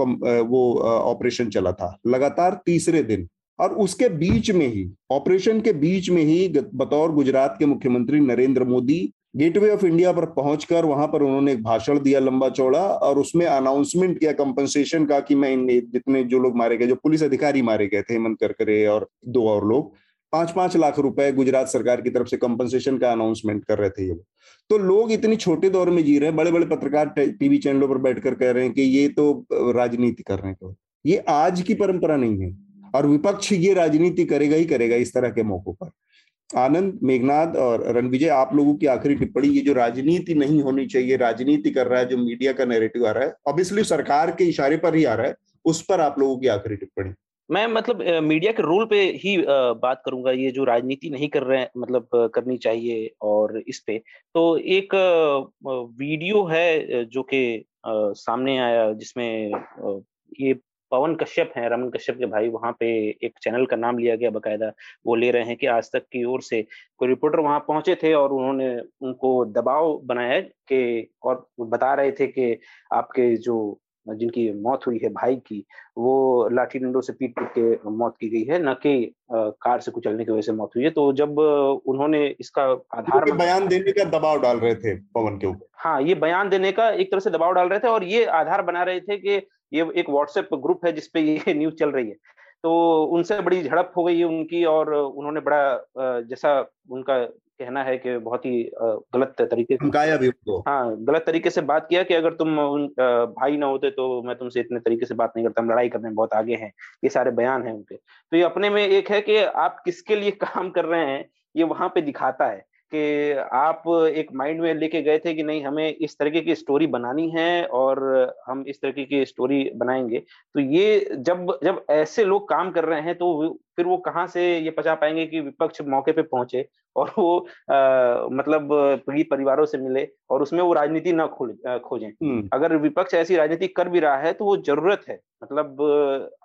वो ऑपरेशन चला था। लगातार तीसरे दिन। और उसके बीच में ही, ऑपरेशन के बीच में ही बतौर गुजरात के मुख्यमंत्री Narendra Modi Gateway of India पर पहुंचकर वहाँ पर उन्होंने एक भाषण दिया लंबा चौड़ा और उसमें अनाउंसमेंट किया कंपनसेशन का कि मैं जितने जो लोग मारे गए, जो पुलिस अधिकारी मारे गए थे, हेमंत करकरे और दो और लोग पाँच पाँच लाख रुपए गुजरात सरकार की तरफ़ से कंपनसेशन का अनाउंसमेंट कर रहे थे ये तो लोग इतने छोटे दौर में जी रहे हैं बड़े बड़े पत्रकार टीवी चैनलों पर बैठकर कह रहे हैं कि ये तो राजनीति कर रहे हैं तो ये आज की परंपरा नहीं है। और विपक्ष ये राजनीति करेगा ही करेगा इस तरह के मौकों पर। आनंद मेघनाथ और रणविजय, आप लोगों की आखिरी टिप्पणी, ये जो राजनीति नहीं होनी चाहिए, राजनीति कर रहा है, जो मीडिया का नैरेटिव आ रहा है ऑब्वियसली सरकार के इशारे पर ही आ रहा है, उस पर आप लोगों की आखिरी टिप्पणी। मैं मतलब मीडिया के रोल पे ही बात करूँगा, ये जो राजनीति नहीं कर रहे हैं मतलब करनी चाहिए और इस पे। तो एक वीडियो है जो कि सामने आया, जिसमें ये पवन कश्यप हैं रमन कश्यप के भाई वहाँ पे एक चैनल का नाम लिया गया बकायदा। वो ले रहे हैं कि आज तक की ओर से कोई रिपोर्टर वहाँ पहुँचे थे और उन्होंने उनको दबाव बनाया कि और बता रहे थे कि आपके जो जिनकी मौत हुई है भाई की वो लाठी डंडों से पीट पीट के मौत की गई है न कि कार से कुचलने की वजह से मौत हुई है। तो जब उन्होंने इसका आधार बयान देने का दबाव डाल रहे थे पवन के ऊपर? हाँ ये बयान देने का एक तरह से दबाव डाल रहे थे और ये आधार बना रहे थे कि ये एक व्हाट्सएप ग्रुप है जिसपे ये न्यूज़ चल रही है। तो उनसे बड़ी झड़प हो गई है उनकी और उन्होंने बड़ा जैसा उनका कहना है कि बहुत ही गलत तरीके से भी उनको। हाँ गलत तरीके से बात किया कि अगर तुम उन भाई ना होते तो मैं तुमसे इतने तरीके से बात नहीं करता हम लड़ाई करने में बहुत आगे हैं। ये सारे बयान हैं उनके। तो ये अपने में एक है कि आप किसके लिए काम कर रहे हैं ये वहाँ पे दिखाता है। कि आप एक माइंड में लेके गए थे कि नहीं, हमें इस तरीके की स्टोरी बनानी है और हम इस तरीके की स्टोरी बनाएँगे। तो ये जब जब ऐसे लोग काम कर रहे हैं तो फिर वो कहाँ से ये पचा पाएँगे कि विपक्ष मौके पे पहुँचे? और वो आ, मतलब परिवारों से मिले और उसमें वो राजनीति ना खोज। खोजें अगर विपक्ष ऐसी राजनीति कर भी रहा है तो वो ज़रूरत है। मतलब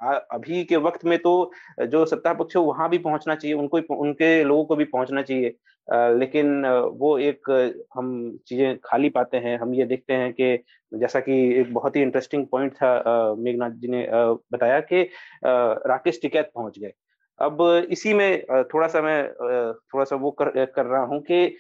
आ, अभी के वक्त में तो जो सत्ता पक्ष है वहाँ भी पहुँचना चाहिए उनको उनके लोगों को भी पहुँचना चाहिए। आ, लेकिन वो एक हम चीज़ें खाली पाते हैं। हम ये देखते हैं कि जैसा कि एक बहुत ही इंटरेस्टिंग पॉइंट था मेघनाथ जी ने बताया कि राकेश टिकैत पहुँच गए। अब इसी में थोड़ा सा मैं थोड़ा सा वो कर, कर रहा हूँ कि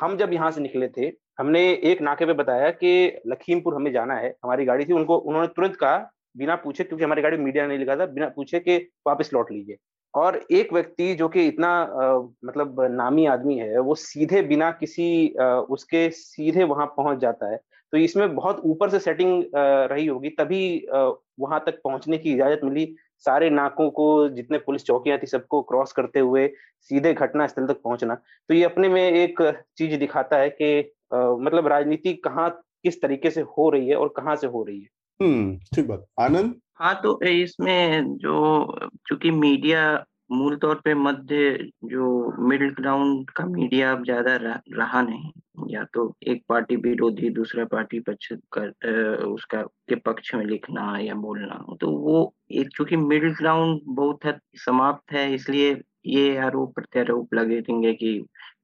हम जब यहाँ से निकले थे हमने एक नाके पे बताया कि लखीमपुर हमें जाना है हमारी गाड़ी थी उनको उन्होंने तुरंत कहा बिना पूछे क्योंकि हमारी गाड़ी मीडिया ने लिखा था बिना पूछे कि वापस लौट लीजिए। और एक व्यक्ति जो कि इतना आ, मतलब नामी आदमी है वो सीधे बिना किसी आ, उसके सीधे वहाँ पहुँच जाता है। तो इसमें बहुत ऊपर से सेटिंग रही होगी तभी वहाँ तक पहुँचने की इजाज़त मिली। सारे नाकों को जितने पुलिस चौकियाँ थी सबको क्रॉस करते हुए सीधे घटना स्थल तक पहुँचना। तो ये अपने में एक चीज़ दिखाता है कि मतलब राजनीति कहाँ किस तरीके से हो रही है और कहाँ से हो रही है। हम्म ठीक बात। आनंद? हाँ तो इसमें जो चूँकि मीडिया मूल तौर पे मध्य जो मिडिल ग्राउंड का मीडिया अब ज़्यादा रहा नहीं। या तो एक पार्टी विरोधी, दूसरा पार्टी पक्ष कर उसका, के पक्ष में लिखना या बोलना। तो वो एक, चूँकि मिडिल ग्राउंड बहुत हद समाप्त है, इसलिए ये आरोप प्रत्यारोप लगे रहेंगे कि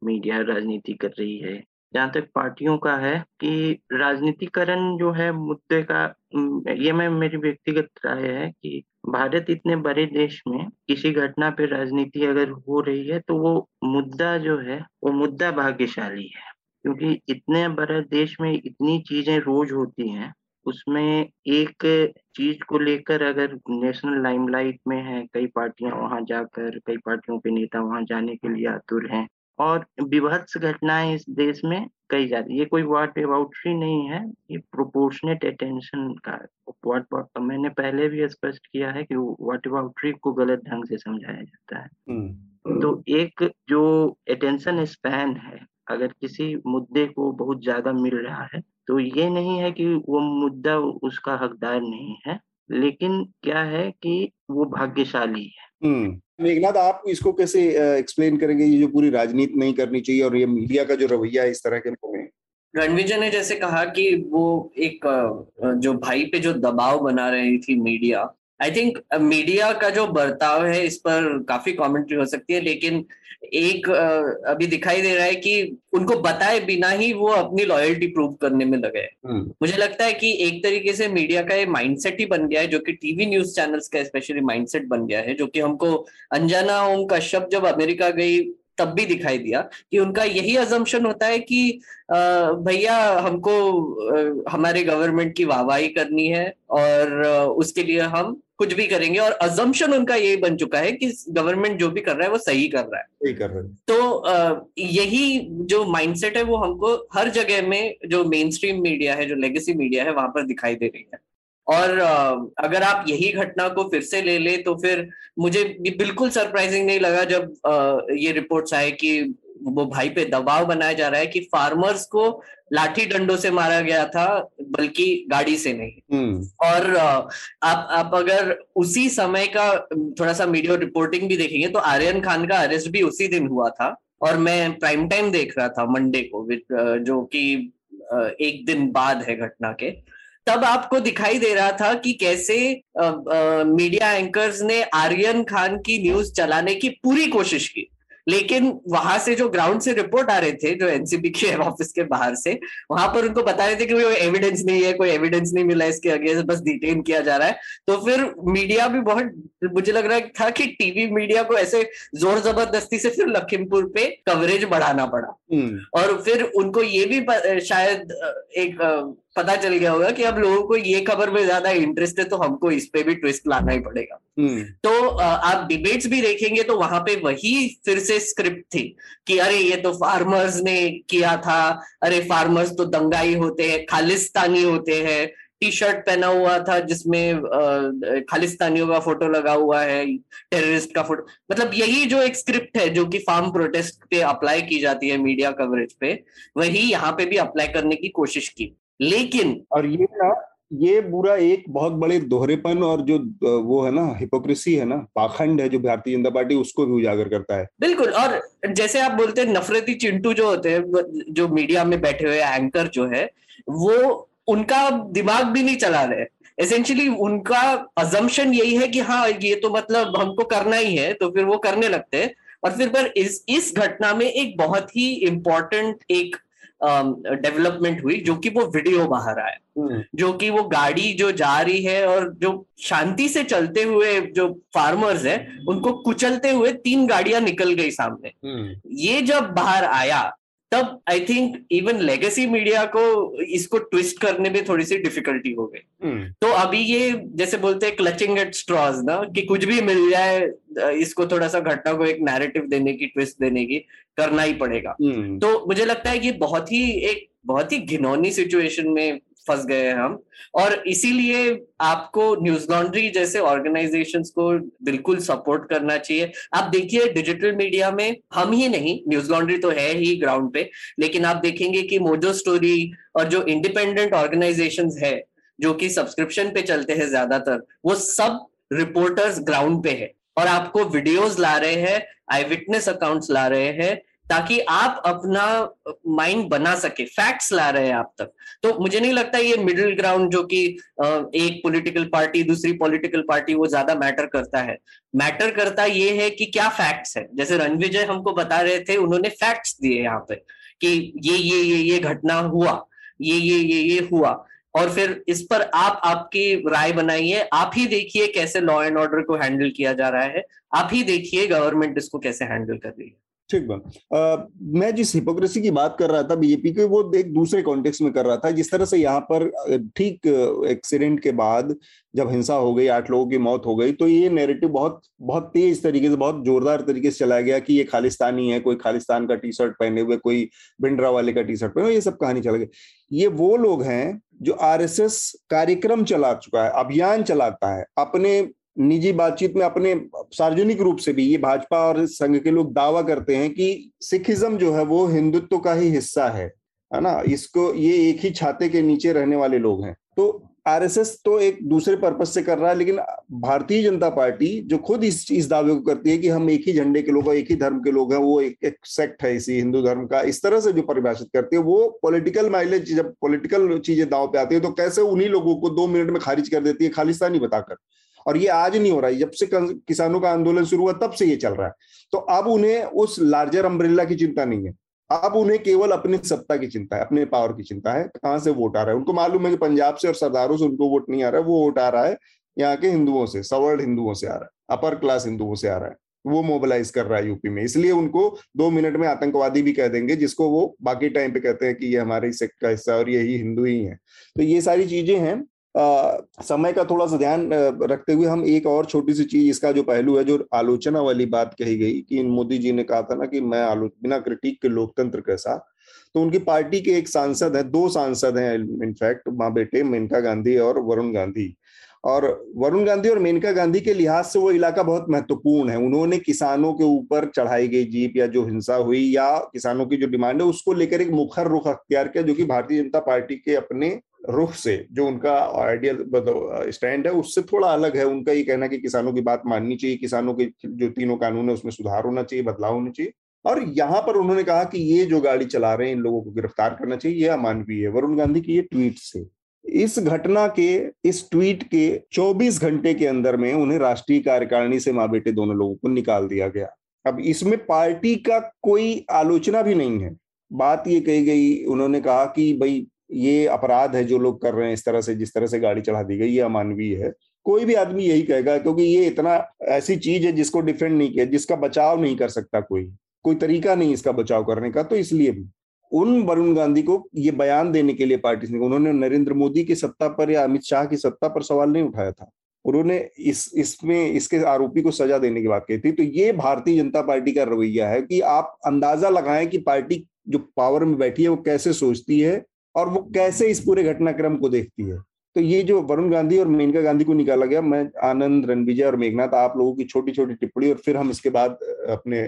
मीडिया राजनीति कर रही है। जहाँ तक पार्टियों का है कि राजनीतिकरण जो है, मुद्दे का ये मैं, मेरी व्यक्तिगत राय है कि भारत इतने बड़े देश में किसी घटना पे राजनीति अगर हो रही है तो वो मुद्दा जो है, वो मुद्दा भाग्यशाली है। क्योंकि इतने बड़े देश में इतनी चीज़ें रोज होती हैं, उसमें एक चीज़ को लेकर अगर नेशनल लाइमलाइट में है, कई पार्टियाँ वहाँ जाकर, कई पार्टियों के नेता वहाँ जाने के लिए आतुर हैं और विभत्स घटनाएँ इस देश में कही कई जाती ये कोई वाट एबाउट्री नहीं है ये प्रोपोर्शनेट अटेंशन का वाट मैंने पहले भी स्पष्ट किया है कि वाट एबाउट्री को गलत ढंग से समझाया जाता है हम्म। तो एक जो अटेंशन स्पैन है अगर किसी मुद्दे को बहुत ज़्यादा मिल रहा है तो ये नहीं है कि वो मुद्दा उसका हकदार नहीं है लेकिन क्या है कि वो भाग्यशाली है। मेघनाथ आप इसको कैसे एक्सप्लेन करेंगे? ये जो पूरी राजनीति नहीं करनी चाहिए और ये मीडिया का जो रवैया इस तरह के में? रणविजय ने जैसे कहा कि वो एक जो भाई पे जो दबाव बना रही थी मीडिया आई थिंक मीडिया का जो बर्ताव है इस पर काफ़ी कमेंट्री हो सकती है लेकिन एक अभी दिखाई दे रहा है कि उनको बताए बिना ही वो अपनी लॉयल्टी प्रूव करने में लगे हम्म। मुझे लगता है कि एक तरीके से मीडिया का ये माइंडसेट ही बन गया है जो कि टीवी न्यूज़ चैनल्स का स्पेशली माइंडसेट बन गया है जो कि हमको अंजना ओम कश्यप जब अमेरिका गई तब भी दिखाई दिया कि उनका यही अजम्पन होता है कि भैया हमको हमारे गवर्नमेंट की वाहवाही करनी है और उसके लिए हम कुछ भी करेंगे और अजम्पन उनका यही बन चुका है कि गवर्नमेंट जो भी कर रहा है वो सही कर रहा है। सही कर रहा है। तो यही जो माइंडसेट है वो हमको हर जगह में जो मेन स्ट्रीम मीडिया है जो लेगेसी मीडिया है वहाँ पर दिखाई दे रही है। और अगर आप यही घटना को फिर से ले ले तो फिर मुझे बिल्कुल सरप्राइजिंग नहीं लगा जब ये रिपोर्ट्स आए कि वो भाई पे दबाव बनाया जा रहा है कि फार्मर्स को लाठी डंडों से मारा गया था बल्कि गाड़ी से नहीं हम्म। और आप आप अगर उसी समय का थोड़ा सा मीडिया रिपोर्टिंग भी देखेंगे तो आर्यन खान का अरेस्ट भी उसी दिन हुआ था और मैं प्राइम टाइम देख रहा था मंडे को जो कि एक दिन बाद है घटना के तब आपको दिखाई दे रहा था कि कैसे आ, आ, मीडिया एंकर्स ने आर्यन खान की न्यूज़ चलाने की पूरी कोशिश की। लेकिन वहाँ से जो ग्राउंड से रिपोर्ट आ रहे थे जो एनसीबी के ऑफ़िस के बाहर से वहाँ पर उनको बता रहे थे कि कोई एविडेंस नहीं है कोई एविडेंस नहीं मिला इसके आगे बस डिटेन किया जा रहा है। तो फिर मीडिया भी बहुत मुझे लग रहा था कि टीवी मीडिया को ऐसे ज़ोर ज़बरदस्ती से फिर लखीमपुर पे कवरेज बढ़ाना पड़ा। हम्म। और फिर उनको ये भी शायद एक पता चल गया होगा कि अब लोगों को ये खबर में ज़्यादा इंटरेस्ट है तो हमको इस पे भी ट्विस्ट लाना ही पड़ेगा। हम्म। तो आप डिबेट्स भी देखेंगे तो वहाँ पे वही फिर से स्क्रिप्ट थी कि अरे ये तो फार्मर्स ने किया था। अरे फार्मर्स तो दंगाई होते हैं खालिस्तानी होते हैं। टी शर्ट पहना हुआ था जिसमें खालिस्तानियों का फ़ोटो लगा हुआ है टेररिस्ट का फ़ोटो मतलब यही जो एक स्क्रिप्ट है जो कि फार्म प्रोटेस्ट पे अप्लाई की जाती है मीडिया कवरेज पे वही यहाँ पे भी अप्लाई करने की कोशिश की। लेकिन और ये ना ये बुरा एक बहुत बड़े दोहरेपन और जो वो है ना हिपोक्रेसी है ना पाखंड है जो भारतीय जनता पार्टी उसको भी उजागर करता है। बिल्कुल और जैसे आप बोलते हैं नफरती चिंटू जो होते हैं जो मीडिया में बैठे हुए एंकर जो है वो उनका दिमाग भी नहीं चला रहे। एसेंशियली उनका अजम्पन यही है कि हाँ ये तो मतलब हमको करना ही है तो फिर वो करने लगते हैं। और फिर पर इस इस घटना में एक बहुत ही इंपॉर्टेंट एक डेवलपमेंट हुई जो कि वो वीडियो बाहर आया हम्म। जो कि वो गाड़ी जो जा रही है और जो शांति से चलते हुए जो फार्मर्स है उनको कुचलते हुए तीन गाड़ियाँ निकल गई सामने हम्म। ये जब बाहर आया तब I think even legacy media को इसको ट्विस्ट करने में थोड़ी सी डिफिकल्टी हो गई hmm. तो अभी ये जैसे बोलते हैं क्लचिंग एट स्ट्रॉज ना कि कुछ भी मिल जाए इसको थोड़ा सा घटना को एक नैरेटिव देने की ट्विस्ट देने की करना ही पड़ेगा hmm. तो मुझे लगता है कि बहुत ही एक बहुत ही घिनौनी सिचुएशन में फंस गए हैं हम। और इसीलिए आपको न्यूज़ लॉन्ड्री जैसे ऑर्गेनाइजेशंस को बिल्कुल सपोर्ट करना चाहिए। आप देखिए, डिजिटल मीडिया में हम ही नहीं, न्यूज़ लॉन्ड्री तो है ही ग्राउंड पे, लेकिन आप देखेंगे कि मोजो स्टोरी और जो इंडिपेंडेंट ऑर्गेनाइजेशन है, जो कि सब्सक्रिप्शन पे चलते हैं ज़्यादातर, वो सब रिपोर्टर्स ग्राउंड पे है। और आपको वीडियोस ला रहे हैं आई विटनेस अकाउंट्स ला रहे हैं ताकि आप अपना माइंड बना सके। फैक्ट्स ला रहे हैं आप तक। तो मुझे नहीं लगता ये मिडिल ग्राउंड जो कि एक पॉलिटिकल पार्टी दूसरी पॉलिटिकल पार्टी वो ज़्यादा मैटर करता है। मैटर करता ये है कि क्या फैक्ट्स है। जैसे रणविजय हमको बता रहे थे, उन्होंने फैक्ट्स दिए यहाँ पे कि ये ये ये ये घटना हुआ, ये ये ये ये हुआ। और फिर इस पर आप आपकी राय बनाइए। आप ही देखिए कैसे लॉ एंड ऑर्डर को हैंडल किया जा रहा है। आप ही देखिए गवर्नमेंट इसको कैसे हैंडल कर रही है। ठीक बात मैं जिस हिपोक्रेसी की बात कर रहा था बीजेपी के, वो एक दूसरे कॉन्टेक्स्ट में कर रहा था। जिस तरह से यहाँ पर ठीक एक्सीडेंट के बाद जब हिंसा हो गई, आठ लोगों की मौत हो गई तो ये नैरेटिव बहुत बहुत तेज तरीके से, बहुत जोरदार तरीके से चलाया गया कि ये खालिस्तानी है, कोई खालिस्तान का टी शर्ट पहने हुए, कोई बिंड्रा वाले का टी शर्ट पहने ये सब कहानी चला गई ये वो लोग हैं जो आरएसएस कार्यक्रम चला चुका है, अभियान चलाता है, अपने निजी बातचीत में अपने सार्वजनिक रूप से भी ये भाजपा और संघ के लोग दावा करते हैं कि सिखिज्म जो है वो हिंदुत्व का ही हिस्सा है है ना? इसको ये एक ही छाते के नीचे रहने वाले लोग हैं। तो आरएसएस तो एक दूसरे पर्पज से कर रहा है लेकिन भारतीय जनता पार्टी जो खुद इस इस दावे को करती है कि हम एक ही झंडे के लोग हैं एक ही धर्म के लोग हैं वो एक, एक सेक्ट है इसी हिंदू धर्म का इस तरह से जो परिभाषित करती है वो पॉलिटिकल माइलेज जब पॉलिटिकल चीज़ें दाव पे आती है तो कैसे उन्हीं लोगों को दो मिनट में खारिज कर देती है खालिस्तानी बताकर? और ये आज नहीं हो रहा है। जब से किसानों का आंदोलन शुरू हुआ, तब से ये चल रहा है। तो अब उन्हें उस लार्जर अम्ब्रेला की चिंता नहीं है। अब उन्हें केवल अपनी सत्ता की चिंता है, अपने पावर की चिंता है, कहाँ से वोट आ रहा है। उनको मालूम है कि पंजाब से और सरदारों से उनको वोट नहीं आ रहा है, वो वोट आ रहा है यहाँ के हिंदुओं से, सवर्ड हिंदुओं से आ रहा है अपर क्लास हिंदुओं से आ रहा है। वो मोबिलाइज कर रहा है यूपी में। इसलिए उनको दो मिनट में आतंकवादी भी कह देंगे, जिसको वो बाकी टाइम पे कहते हैं कि ये हमारे सेक्ट का हिस्सा और यही हिंदू ही है। तो ये सारी चीज़ें हैं। समय का थोड़ा सा ध्यान रखते हुए हम एक और छोटी सी चीज़, इसका जो पहलू है, जो आलोचना वाली बात कही गई कि मोदी जी ने कहा था ना कि मैं आलो, बिना क्रिटिक के लोकतंत्र कैसा? तो उनकी पार्टी के एक सांसद है, दो सांसद हैं इनफैक्ट माँ बेटे, मेनका गांधी और वरुण गांधी। और वरुण गांधी और मेनका गांधी के लिहाज से वो इलाका बहुत महत्वपूर्ण है। उन्होंने किसानों के ऊपर चढ़ाई गई जीप या जो हिंसा हुई या किसानों की जो डिमांड है, उसको लेकर एक मुखर रुख अख्तियार किया, जो कि भारतीय जनता पार्टी के अपने रुख से, जो उनका आइडियल स्टैंड है, उससे थोड़ा अलग है। उनका ये कहना कि किसानों की बात माननी चाहिए, किसानों के जो तीनों कानून है, उसमें सुधार होना चाहिए, बदलाव होना चाहिए। और यहाँ पर उन्होंने कहा कि ये जो गाड़ी चला रहे हैं, इन लोगों को गिरफ़्तार करना चाहिए, ये अमानवीय है। वरुण गांधी की ये ट्वीट से। इस घटना के, इस ट्वीट के 24 घंटे के अंदर में उन्हें राष्ट्रीय कार्यकारिणी से माँ बेटे दोनों लोगों को निकाल दिया गया। अब इसमें पार्टी का कोई आलोचना भी नहीं है। बात ये कही गई, उन्होंने कहा कि भाई ये अपराध है जो लोग कर रहे हैं इस तरह से, जिस तरह से गाड़ी चढ़ा दी गई ये अमानवीय है। कोई भी आदमी यही कहेगा, क्योंकि ये इतना ऐसी चीज़ है जिसको डिफेंड नहीं किया, जिसका बचाव नहीं कर सकता कोई कोई तरीका नहीं इसका बचाव करने का तो इसलिए भी। उन वरुण गांधी को ये बयान देने के लिए पार्टी ने उन्होंने नरेंद्र मोदी की सत्ता पर या अमित शाह की सत्ता पर सवाल नहीं उठाया था। उन्होंने इस, इसमें, इसके आरोपी को सजा देने की बात कही थी। तो ये भारतीय जनता पार्टी का रवैया है कि आप अंदाज़ा लगाएँ कि पार्टी जो पावर में बैठी है वो कैसे सोचती है और वो कैसे इस पूरे घटनाक्रम को देखती है? तो ये जो वरुण गांधी और मेनका गांधी को निकाला गया, मैं, आनंद, रणविजय और मेघनाथ, आप लोगों की छोटी छोटी टिप्पणी और फिर हम इसके बाद अपने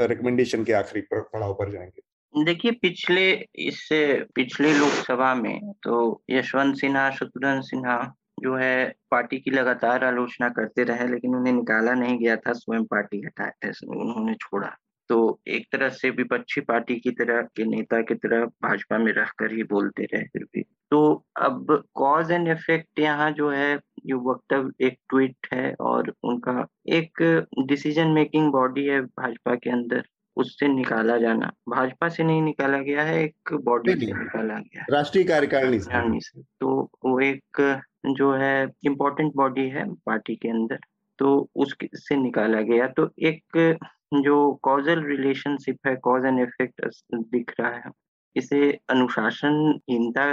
रिकमेंडेशन के आखिरी पड़ाव पर जाएँगे। देखिए, पिछले इससे पिछले लोकसभा में तो यशवंत सिन्हा, शत्रुघ्न सिन्हा जो है, पार्टी की लगातार आलोचना करते रहे, लेकिन उन्हें निकाला नहीं गया था, स्वयं पार्टी हटाया उन्होंने छोड़ा। तो एक तरह से विपक्षी पार्टी की तरह के नेता की तरह भाजपा में रहकर ही बोलते रहे फिर भी। तो अब कॉज एंड इफ़ेक्ट यहाँ जो है जो वक्तव्य एक ट्वीट है और उनका एक डिसीज़न मेकिंग बॉडी है भाजपा के अंदर उससे निकाला जाना। भाजपा से नहीं निकाला गया है एक बॉडी से निकाला गया राष्ट्रीय कार्यकारिणी से। तो वो एक जो है इम्पोर्टेंट बॉडी है पार्टी के अंदर तो उससे निकाला गया। तो एक जो कॉजल रिलेशनशिप है कॉज एंड इफ़ेक्ट दिख रहा है, इसे अनुशासनहीनता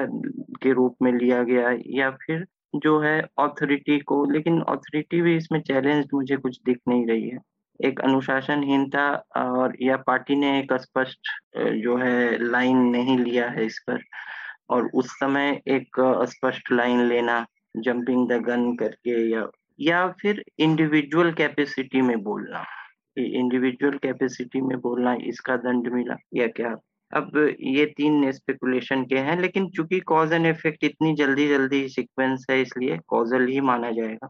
के रूप में लिया गया या फिर जो है ऑथोरिटी को, लेकिन ऑथोरिटी भी इसमें चैलेंज मुझे कुछ दिख नहीं रही है। एक अनुशासनहीनता और या पार्टी ने एक स्पष्ट जो है लाइन नहीं लिया है इस पर, और उस समय एक स्पष्ट लाइन लेना जंपिंग द गन करके या या फिर इंडिविजुअल कैपेसिटी में बोलना। इंडिविजुअल कैपेसिटी में बोलना इसका दंड मिला या क्या? अब ये तीन स्पेकुलेशन के हैं लेकिन चूँकि कॉज एंड इफ़ेक्ट इतनी जल्दी जल्दी सीक्वेंस है इसलिए कॉजल ही माना जाएगा।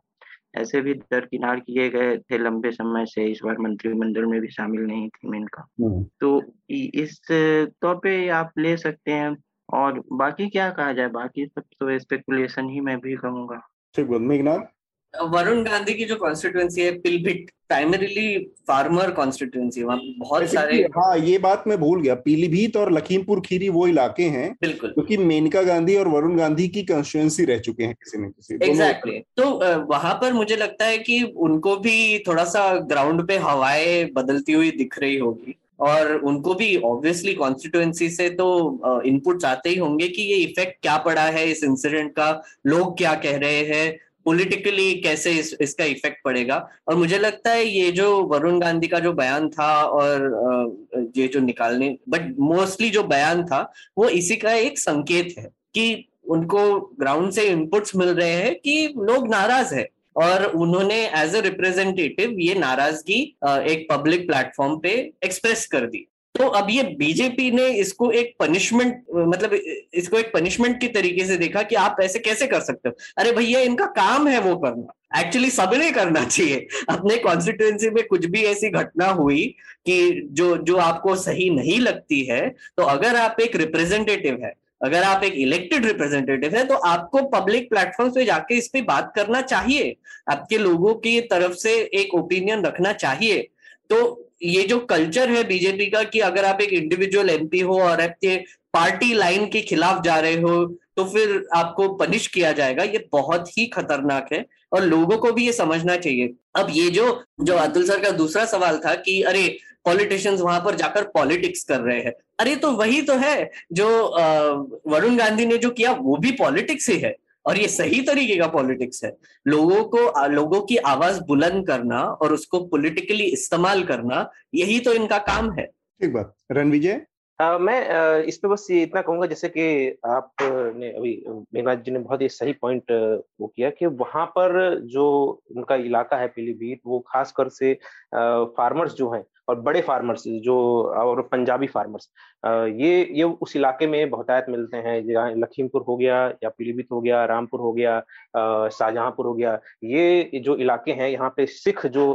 ऐसे भी दरकिनार किए गए थे लंबे समय से इस बार मंत्रिमंडल में भी शामिल नहीं थी मेनका। हम्म। तो इस तौर पे आप ले सकते हैं और बाकी क्या कहा जाए? बाकी सब तो स्पेकुलेशन ही मैं भी कहूँगा। ठीक मेघनाथ वरुण गांधी की जो कॉन्स्टिट्युएंसी है पिलभिट प्राइमरीली फार्मर कॉन्स्टिट्युएंसी वहाँ बहुत सारे हाँ ये बात मैं भूल गया। पीलीभीत और लखीमपुर खीरी वो इलाके हैं बिल्कुल। क्योंकि तो मेनका गांधी और वरुण गांधी की कॉन्स्टिट्युएंसी रह चुके हैं किसी न किसी एग्जैक्टली exactly. तो वहाँ पर मुझे लगता है कि उनको भी थोड़ा सा ग्राउंड पे हवाएँ बदलती हुई दिख रही होगी और उनको भी ऑब्वियसली कॉन्स्टिट्युएंसी से तो इनपुट्स आते ही होंगे कि ये इफ़ेक्ट क्या पड़ा है इस इंसिडेंट का लोग क्या कह रहे हैं पॉलिटिकली कैसे इस, इसका इफ़ेक्ट पड़ेगा? और मुझे लगता है ये जो वरुण गांधी का जो बयान था और ये जो निकालने बट मोस्टली जो बयान था वो इसी का एक संकेत है कि उनको ग्राउंड से इनपुट्स मिल रहे हैं कि लोग नाराज़ है। और उन्होंने एज ए रिप्रेजेंटेटिव ये नाराज़गी एक पब्लिक प्लेटफॉर्म पे एक्सप्रेस कर दी। तो अब ये बीजेपी ने इसको एक पनिशमेंट मतलब इसको एक पनिशमेंट की तरीके से देखा कि आप ऐसे कैसे कर सकते हो? अरे भैया, इनका काम है वो करना। एक्चुअली सबने करना चाहिए। अपने कॉन्स्टिट्युएंसी में कुछ भी ऐसी घटना हुई कि जो जो आपको सही नहीं लगती है तो अगर आप एक रिप्रेजेंटेटिव है, अगर आप एक इलेक्टेड रिप्रेजेंटेटिव है तो आपको पब्लिक प्लेटफॉर्म पे जाके इस पे बात करना चाहिए। आपके लोगों की तरफ़ से एक ओपिनियन रखना चाहिए। तो ये जो कल्चर है बीजेपी का कि अगर आप एक इंडिविजुअल एमपी हो और आपके पार्टी लाइन के खिलाफ जा रहे हो तो फिर आपको पनिश किया जाएगा। ये बहुत ही खतरनाक है और लोगों को भी ये समझना चाहिए। अब ये जो जो अतुल सर का दूसरा सवाल था कि अरे पॉलिटिशियंस वहाँ पर जाकर पॉलिटिक्स कर रहे हैं। अरे तो वही तो है जो वरुण गांधी ने जो किया, वो भी पॉलिटिक्स ही है। और ये सही तरीके का पॉलिटिक्स है। लोगों को लोगों की आवाज़ बुलंद करना और उसको पॉलिटिकली इस्तेमाल करना यही तो इनका काम है। ठीक बात। रणविजय? मैं इस पे बस ये इतना कहूँगा जैसे कि आपने अभी मेघनाथ जी ने बहुत ही सही पॉइंट वो किया कि वहाँ पर जो उनका इलाका है पीलीभीत वो खासकर से फार्मर्स जो हैं और बड़े फार्मर्स जो, और पंजाबी फार्मर्स ये ये उस इलाके में बहुतायत मिलते हैं। जहाँ लखीमपुर हो गया या पीलीभीत हो गया, रामपुर हो गया शाहजहांपुर हो गया, ये जो इलाके हैं, यहाँ पे सिख जो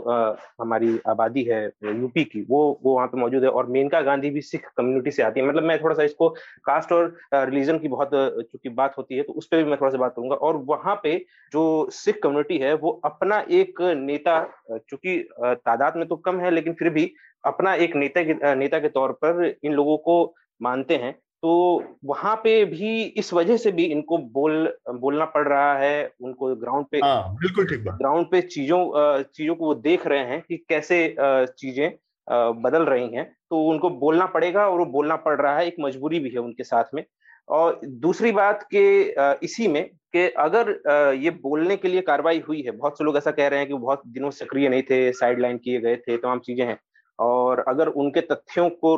हमारी आबादी है, यूपी की, वो वो वहाँ पे मौजूद है। और मेनका गांधी भी सिख कम्युनिटी से आती है। मतलब मैं थोड़ा सा इसको कास्ट और रिलीजन की बहुत, चूँकि बात होती है तो उस पर भी मैं थोड़ा सा बात करूँगा। और वहाँ पे जो सिख कम्युनिटी है, वो अपना एक नेता चूँकि तादाद में तो कम है, लेकिन फिर भी अपना एक नेता के नेता के तौर पर इन लोगों को मानते हैं तो वहाँ पे भी इस वजह से भी इनको बोल बोलना पड़ रहा है उनको ग्राउंड पे हाँ, बिल्कुल ठीक बात। ग्राउंड पे चीज़ों चीज़ों को वो देख रहे हैं कि कैसे चीज़ें बदल रही हैं तो उनको बोलना पड़ेगा और वो बोलना पड़ रहा है एक मजबूरी भी है उनके साथ में। और दूसरी बात के इसी में कि अगर ये बोलने के लिए कार्रवाई हुई है बहुत से लोग ऐसा कह रहे हैं कि बहुत दिनों सक्रिय नहीं थे साइड लाइन किए गए थे तमाम चीज़ें हैं और अगर उनके तथ्यों को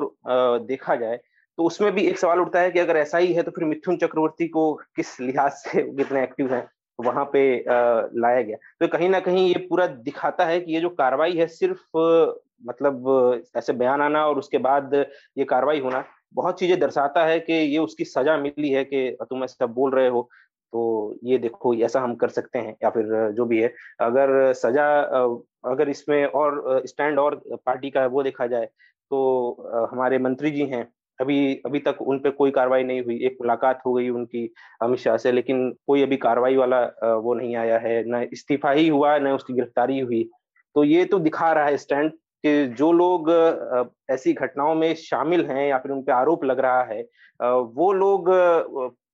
देखा जाए तो उसमें भी एक सवाल उठता है कि अगर ऐसा ही है तो फिर मिथुन चक्रवर्ती को किस लिहाज से कितने एक्टिव हैं, वहाँ पे लाया गया। तो कहीं ना कहीं ये पूरा दिखाता है कि ये जो कार्रवाई है, सिर्फ़ मतलब ऐसे बयान आना और उसके बाद ये कार्रवाई होना, बहुत चीज़ें दर्शाता है कि ये उसकी सजा मिली है कि तुम ऐसा बोल रहे हो तो ये देखो ऐसा हम कर सकते हैं, या फिर जो भी है। अगर सजा अगर इसमें और स्टैंड और पार्टी का वो देखा जाए तो हमारे मंत्री जी हैं, अभी अभी तक उन पे कोई कार्रवाई नहीं हुई। एक मुलाकात हो गई उनकी अमित शाह से, लेकिन कोई अभी कार्रवाई वाला वो नहीं आया है। न इस्तीफा ही हुआ, न उसकी गिरफ्तारी हुई। तो ये तो दिखा रहा है स्टैंड कि जो लोग ऐसी घटनाओं में शामिल हैं या फिर उन पे आरोप लग रहा है वो लोग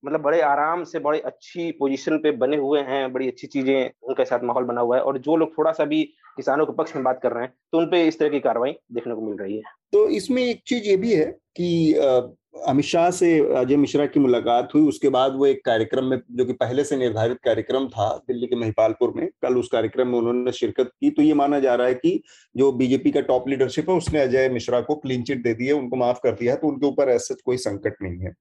मतलब बड़े आराम से, बड़े अच्छी पोजीशन पे बने हुए हैं, बड़ी अच्छी चीज़ें उनके साथ माहौल बना हुआ है और जो लोग थोड़ा सा भी किसानों के पक्ष में बात कर रहे हैं तो उनपे इस तरह की कार्रवाई देखने को मिल रही है। तो इसमें एक चीज़ ये भी है कि अमित शाह से अजय मिश्रा की मुलाकात हुई, उसके बाद वो एक कार्यक्रम में, जो कि पहले से निर्धारित कार्यक्रम था दिल्ली के महिपालपुर में, कल उस कार्यक्रम में उन्होंने शिरकत की तो ये माना जा रहा है कि जो बीजेपी का टॉप लीडरशिप है, उसने अजय मिश्रा को क्लीन चिट दे दी है, उनको माफ़ कर दिया है तो उनके ऊपर ऐसा कोई संकट नहीं है।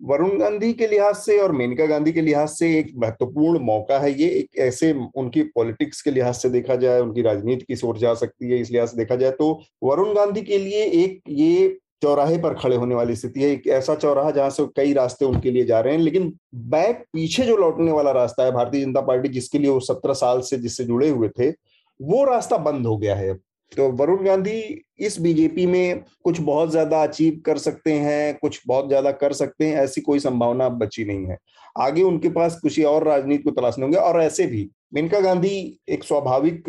वरुण गांधी के लिहाज से और मेनका गांधी के लिहाज से एक महत्वपूर्ण मौका है ये। एक ऐसे उनकी पॉलिटिक्स के लिहाज से देखा जाए, उनकी राजनीति की सोच जा सकती है इस लिहाज से देखा जाए तो। वरुण गांधी के लिए एक ये चौराहे पर खड़े होने वाली स्थिति है, एक ऐसा चौराहा जहाँ से कई रास्ते उनके लिए जा रहे हैं। लेकिन बैक पीछे जो लौटने वाला रास्ता है, भारतीय जनता पार्टी जिसके लिए वो सत्रह साल से जिससे जुड़े हुए थे, वो रास्ता बंद हो गया है तो वरुण गांधी इस बीजेपी में कुछ बहुत ज़्यादा अचीव कर सकते हैं, कुछ बहुत ज़्यादा कर सकते हैं, ऐसी कोई संभावना बची नहीं है। आगे उनके पास कुछ और राजनीति को तलाशने होंगे और ऐसे भी। मेनका गांधी एक स्वाभाविक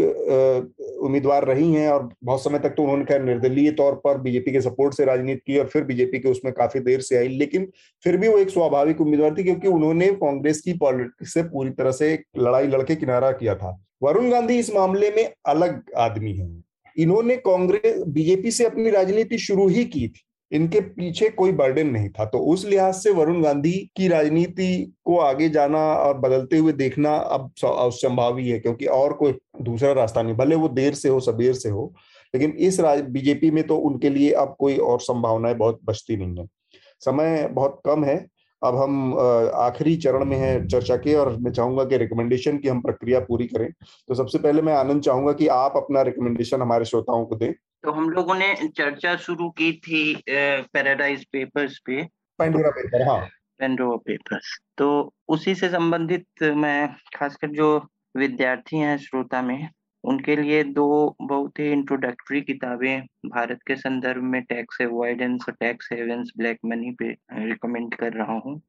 उम्मीदवार रही हैं और बहुत समय तक तो उन्होंने खैर निर्दलीय तौर पर बीजेपी के सपोर्ट से राजनीति की और फिर बीजेपी के उसमें काफ़ी देर से आई, लेकिन फिर भी वो एक स्वाभाविक उम्मीदवार थी क्योंकि उन्होंने कांग्रेस की पॉलिटिक्स से पूरी तरह से लड़ाई, लड़के किनारा किया था। वरुण गांधी इस मामले में अलग आदमी है। इन्होंने कांग्रेस, बीजेपी से अपनी राजनीति शुरू ही की थी। इनके पीछे कोई बर्डन नहीं था। तो उस लिहाज से वरुण गांधी की राजनीति को आगे जाना और बदलते हुए देखना अब संभाव ही है, क्योंकि और कोई दूसरा रास्ता नहीं। भले वो देर से हो, सबेर से हो, लेकिन इस राज, बीजेपी में तो उनके लिए अब कोई और संभावनाएँ बहुत बचती नहीं है। समय बहुत कम है अब हम आखिरी चरण में है चर्चा के और मैं चाहूँगा कि रिकमेंडेशन की हम प्रक्रिया पूरी करें। तो सबसे पहले मैं आनंद चाहूँगा कि आप अपना रिकमेंडेशन हमारे श्रोताओं को दें। तो हम लोगों ने चर्चा शुरू की थी पैराडाइज पेपर्स पे। पेंडोरा पेपर हाँ। पेंडोरा पेपर्स तो उसी से संबंधित मैं खासकर जो विद्यार्थी हैं श्रोता में उनके लिए दो बहुत ही इंट्रोडक्टरी किताबें भारत के संदर्भ में टैक्स अवॉइडेंस और टैक्स हेवेंस ब्लैक मनी पे रिकमेंड कर रहा हूँ।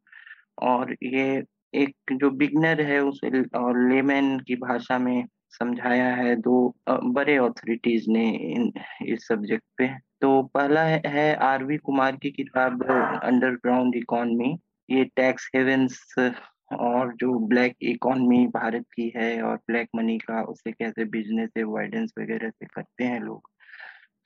और ये एक जो बिगनर है, उसे और लेमैन की भाषा में समझाया है, दो बड़े ऑथोरिटीज ने इन, इस सब्जेक्ट पे। तो पहला है आरवी कुमार की किताब अंडरग्राउंड इकोनॉमी ये टैक्स हेवेंस और जो ब्लैक इकोनॉमी भारत की है और ब्लैक मनी का उसे कैसे बिज़नेस अवॉइडेंस वगैरह से करते हैं लोग।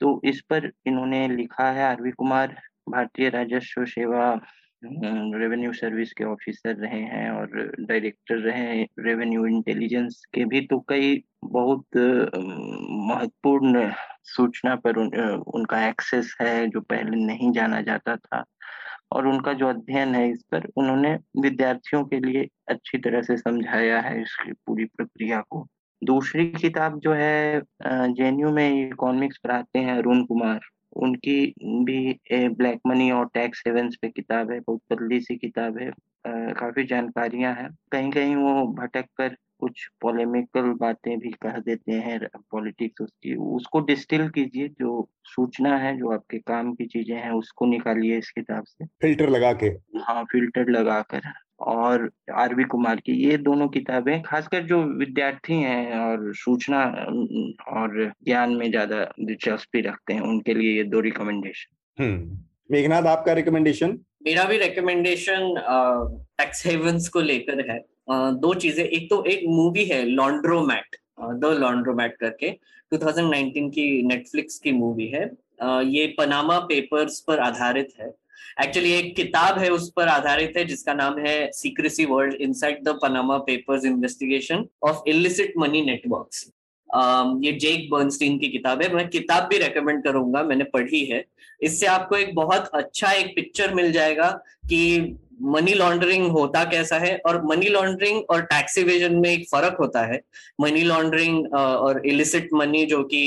तो इस पर इन्होंने लिखा है आरवी कुमार भारतीय राजस्व सेवा रेवेन्यू सर्विस के ऑफिसर रहे हैं और डायरेक्टर रहे हैं रेवेन्यू इंटेलिजेंस के भी। तो कई बहुत महत्वपूर्ण सूचना पर उन, उनका एक्सेस है जो पहले नहीं जाना जाता था। और उनका जो अध्ययन है इस पर उन्होंने विद्यार्थियों के लिए अच्छी तरह से समझाया है इसकी पूरी प्रक्रिया को। दूसरी किताब जो है जेएनयू में इकोनॉमिक्स पढ़ाते हैं अरुण कुमार। उनकी भी ब्लैक मनी और टैक्स हेवेंस पे किताब है, बहुत पतली सी किताब है। काफ़ी जानकारियाँ हैं। कहीं कहीं वो भटक कर कुछ पोलेमिकल बातें भी कह देते हैं पॉलिटिक्स उसकी। उसको डिस्टिल कीजिए जो सूचना है जो आपके काम की चीज़ें हैं उसको निकालिए इस किताब से। फ़िल्टर लगा के हाँ फ़िल्टर लगा कर और आरवी कुमार की ये दोनों किताबें खासकर जो विद्यार्थी हैं और सूचना और ज्ञान में ज़्यादा दिलचस्पी रखते हैं उनके लिए ये दो रिकमेंडेशन हम्म। मेघनाथ आपका रिकमेंडेशन मेरा भी रिकमेंडेशन टैक्स हेवंस को लेकर है। Uh, दो चीज़ें एक तो एक मूवी है लॉन्ड्रोमैट द लॉन्ड्रोमैट करके 2019 की नेटफ्लिक्स की मूवी है। Uh, ये पनामा पेपर्स पर आधारित है। एक्चुअली एक किताब है उस पर आधारित है जिसका नाम है secrecy world inside the Panama Papers investigation of illicit money networks ये जेक बर्नस्टीन की किताब है। मैं किताब भी रेकमेंड करूँगा, मैंने पढ़ी है। इससे आपको एक बहुत अच्छा एक पिक्चर मिल जाएगा कि मनी लॉन्ड्रिंग होता कैसा है और मनी लॉन्ड्रिंग और टैक्स इवेजन में एक फ़र्क होता है। मनी लॉन्ड्रिंग और इलिसिट मनी जो कि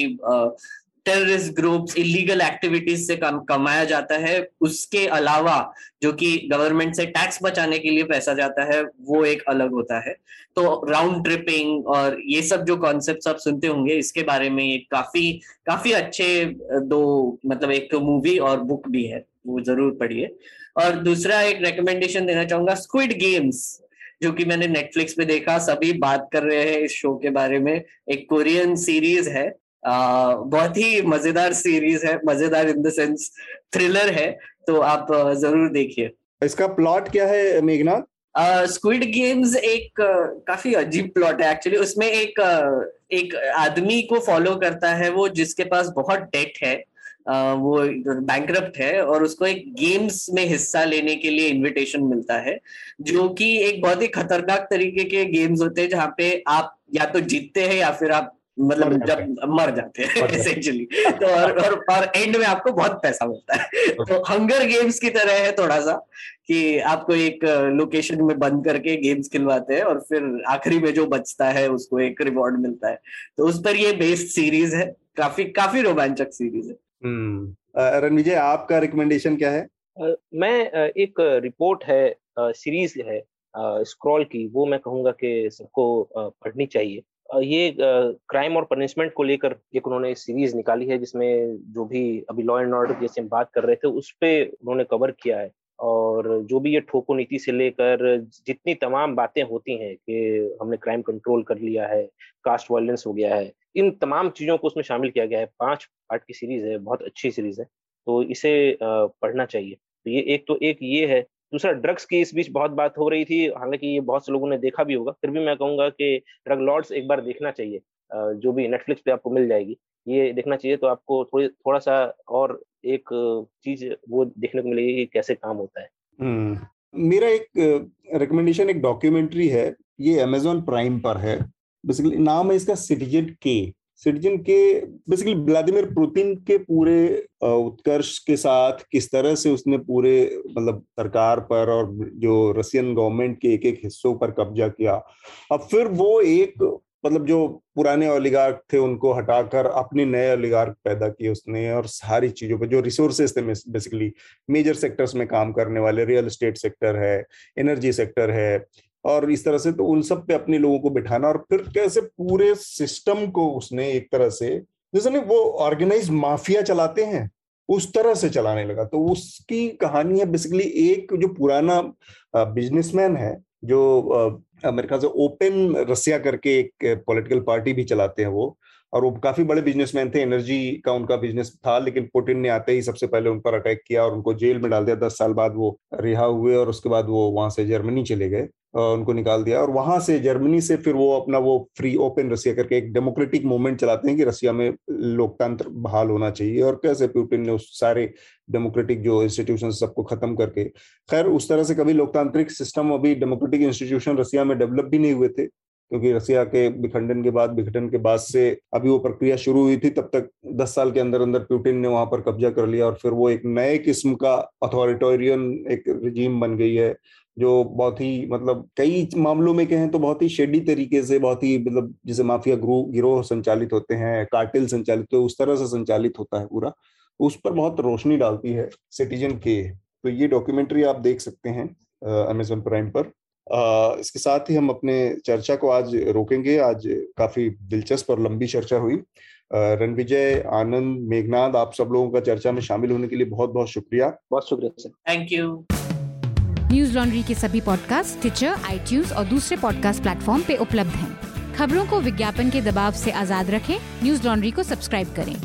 टेररिस्ट ग्रुप्स इलीगल एक्टिविटीज़ से कम, कमाया जाता है। उसके अलावा जो कि गवर्नमेंट से टैक्स बचाने के लिए पैसा जाता है वो एक अलग होता है। तो राउंड ट्रिपिंग और ये सब जो कॉन्सेप्ट आप सुनते होंगे इसके बारे में काफ़ी काफ़ी अच्छे दो मतलब एक मूवी और बुक भी है वो ज़रूर पढ़िए। और दूसरा एक रिकमेंडेशन देना चाहूँगा स्क्विड गेम्स जो कि मैंने नेटफ्लिक्स पे देखा सभी बात कर रहे हैं इस शो के बारे में। एक कोरियन सीरीज़ है बहुत ही मज़ेदार सीरीज़ है मज़ेदार इन द सेंस थ्रिलर है तो आप ज़रूर देखिए। इसका प्लॉट क्या है मेघनाथ? स्क्विड uh, गेम्स एक uh, काफ़ी अजीब प्लॉट है एक्चुअली उसमें एक uh, एक आदमी को फॉलो करता है वो जिसके पास बहुत डेट है uh, वो बैंक है और उसको एक गेम्स में हिस्सा लेने के लिए इनविटेशन मिलता है जो कि एक बहुत ही खतरनाक तरीके के गेम्स होते हैं जहाँ पे आप या तो जीतते हैं या फिर आप मतलब जब मर जाते हैं एसेंशियली तो और, और और एंड में आपको बहुत पैसा मिलता है। तो हंगर गेम्स की तरह है थोड़ा सा कि आपको एक लोकेशन में बंद करके गेम्स खिलवाते हैं और फिर आखिरी में जो बचता है उसको एक रिवॉर्ड मिलता है। तो उस पर ये बेस्ड सीरीज़ है। काफ़ी काफ़ी रोमांचक सीरीज़ है। हम्म। रणविजय आपका रिकमेंडेशन क्या है? मैं एक रिपोर्ट है सीरीज़ है स्क्रॉल की वो मैं कहूँगा कि सबको पढ़नी चाहिए। ये क्राइम और पनिशमेंट को लेकर एक उन्होंने सीरीज़ निकाली है जिसमें जो भी अभी लॉ एंड ऑर्डर जैसे हम बात कर रहे थे, उस पर उन्होंने कवर किया है। और जो भी ये ठोको नीति से लेकर जितनी तमाम बातें होती हैं कि हमने क्राइम कंट्रोल कर लिया है कास्ट वायलेंस हो गया है, इन तमाम चीज़ों को उसमें शामिल किया गया है। पाँच पार्ट की सीरीज़ है, बहुत अच्छी सीरीज़ है। तो इसे पढ़ना चाहिए। तो ये, एक तो एक ये है दूसरा ड्रग्स की इस बीच बहुत बात हो रही थी, हालाँकि ये बहुत से लोगों ने देखा भी होगा। फिर भी मैं कहूँगा कि ड्रग लॉर्ड्स एक बार देखना चाहिए जो भी नेटफ्लिक्स पे आपको मिल जाएगी। ये देखना चाहिए तो आपको थोड़ी थोड़ा सा और एक चीज़ वो देखने को मिलेगी कि कैसे काम होता है। हम्म। मेरा एक रिकमेंडेशन एक डॉक्यूमेंट्री है। ये अमेजोन प्राइम पर है। बेसिकली नाम है इसका सिटीजन के सिटीजन के बेसिकली व्लादिमीर पुतिन के पूरे उत्कर्ष के साथ किस तरह से उसने पूरे मतलब सरकार पर और जो रशियन गवर्नमेंट के एक एक हिस्सों पर कब्जा किया, अब फिर वो एक मतलब जो पुराने ओलिगार्क थे उनको हटाकर अपने नए ओलिगार्क पैदा किए उसने और सारी चीज़ों पर, जो रिसोर्सेज थे बेसिकली मेजर सेक्टर्स में काम करने वाले रियल एस्टेट सेक्टर है एनर्जी सेक्टर है और इस तरह से तो उन सब पे अपने लोगों को बिठाना और फिर कैसे पूरे सिस्टम को उसने एक तरह से, जैसे नहीं, वो ऑर्गेनाइज माफिया चलाते हैं, उस तरह से चलाने लगा। तो उसकी कहानी है बेसिकली एक जो पुराना बिजनेसमैन है, जो अमेरिका से ओपन रसिया करके एक पॉलिटिकल पार्टी भी चलाते हैं वो और वो काफ़ी बड़े बिजनेसमैन थे एनर्जी का उनका बिज़नेस था, लेकिन पुटिन ने आते ही सबसे पहले उन पर अटैक किया और उनको जेल में डाल दिया। दस साल बाद वो रिहा हुए और उसके बाद वो वहाँ से जर्मनी चले गए उनको निकाल दिया। और वहाँ से जर्मनी से फिर वो अपना वो फ्री ओपन रसिया करके एक डेमोक्रेटिक मूवमेंट चलाते हैं कि रसिया में लोकतंत्र बहाल होना चाहिए। और कैसे पुटिन ने उस सारे डेमोक्रेटिक जो इंस्टीट्यूशन सबको खत्म करके। खैर, उस तरह से कभी लोकतांत्रिक सिस्टम अभी डेमोक्रेटिक इंस्टीट्यूशन रसिया में डेवलप भी नहीं हुए थे। क्योंकि रसिया के विखंडन के बाद, विघटन के बाद से अभी वो प्रक्रिया शुरू हुई थी, तब तक दस साल के अंदर अंदर पुतिन ने वहाँ पर कब्जा कर लिया और फिर वो एक नए किस्म का अथॉरिटोरियन एक रिजीम बन गई है, जो बहुत ही मतलब कई मामलों में कहें तो बहुत ही शेडी तरीके से, बहुत ही मतलब जैसे माफिया ग्रुप गिरोह संचालित होते हैं कार्टिल संचालित तो उस तरह से संचालित होता है पूरा उस पर बहुत रोशनी डालती है सिटीजन के तो ये डॉक्यूमेंट्री आप देख सकते हैं अमेजोन प्राइम पर। इसके साथ ही हम अपने चर्चा को आज रोकेंगे। आज काफ़ी दिलचस्प और लंबी चर्चा हुई। रणविजय आनंद मेघनाथ आप सब लोगों का चर्चा में शामिल होने के लिए बहुत बहुत शुक्रिया। बहुत शुक्रिया sir. Thank you Newslaundry के सभी पॉडकास्ट ट्विटर आई और दूसरे पॉडकास्ट प्लेटफॉर्म पे उपलब्ध हैं। खबरों को विज्ञापन के दबाव से आज़ाद रखें। न्यूज़ लॉन्ड्री को सब्सक्राइब करें।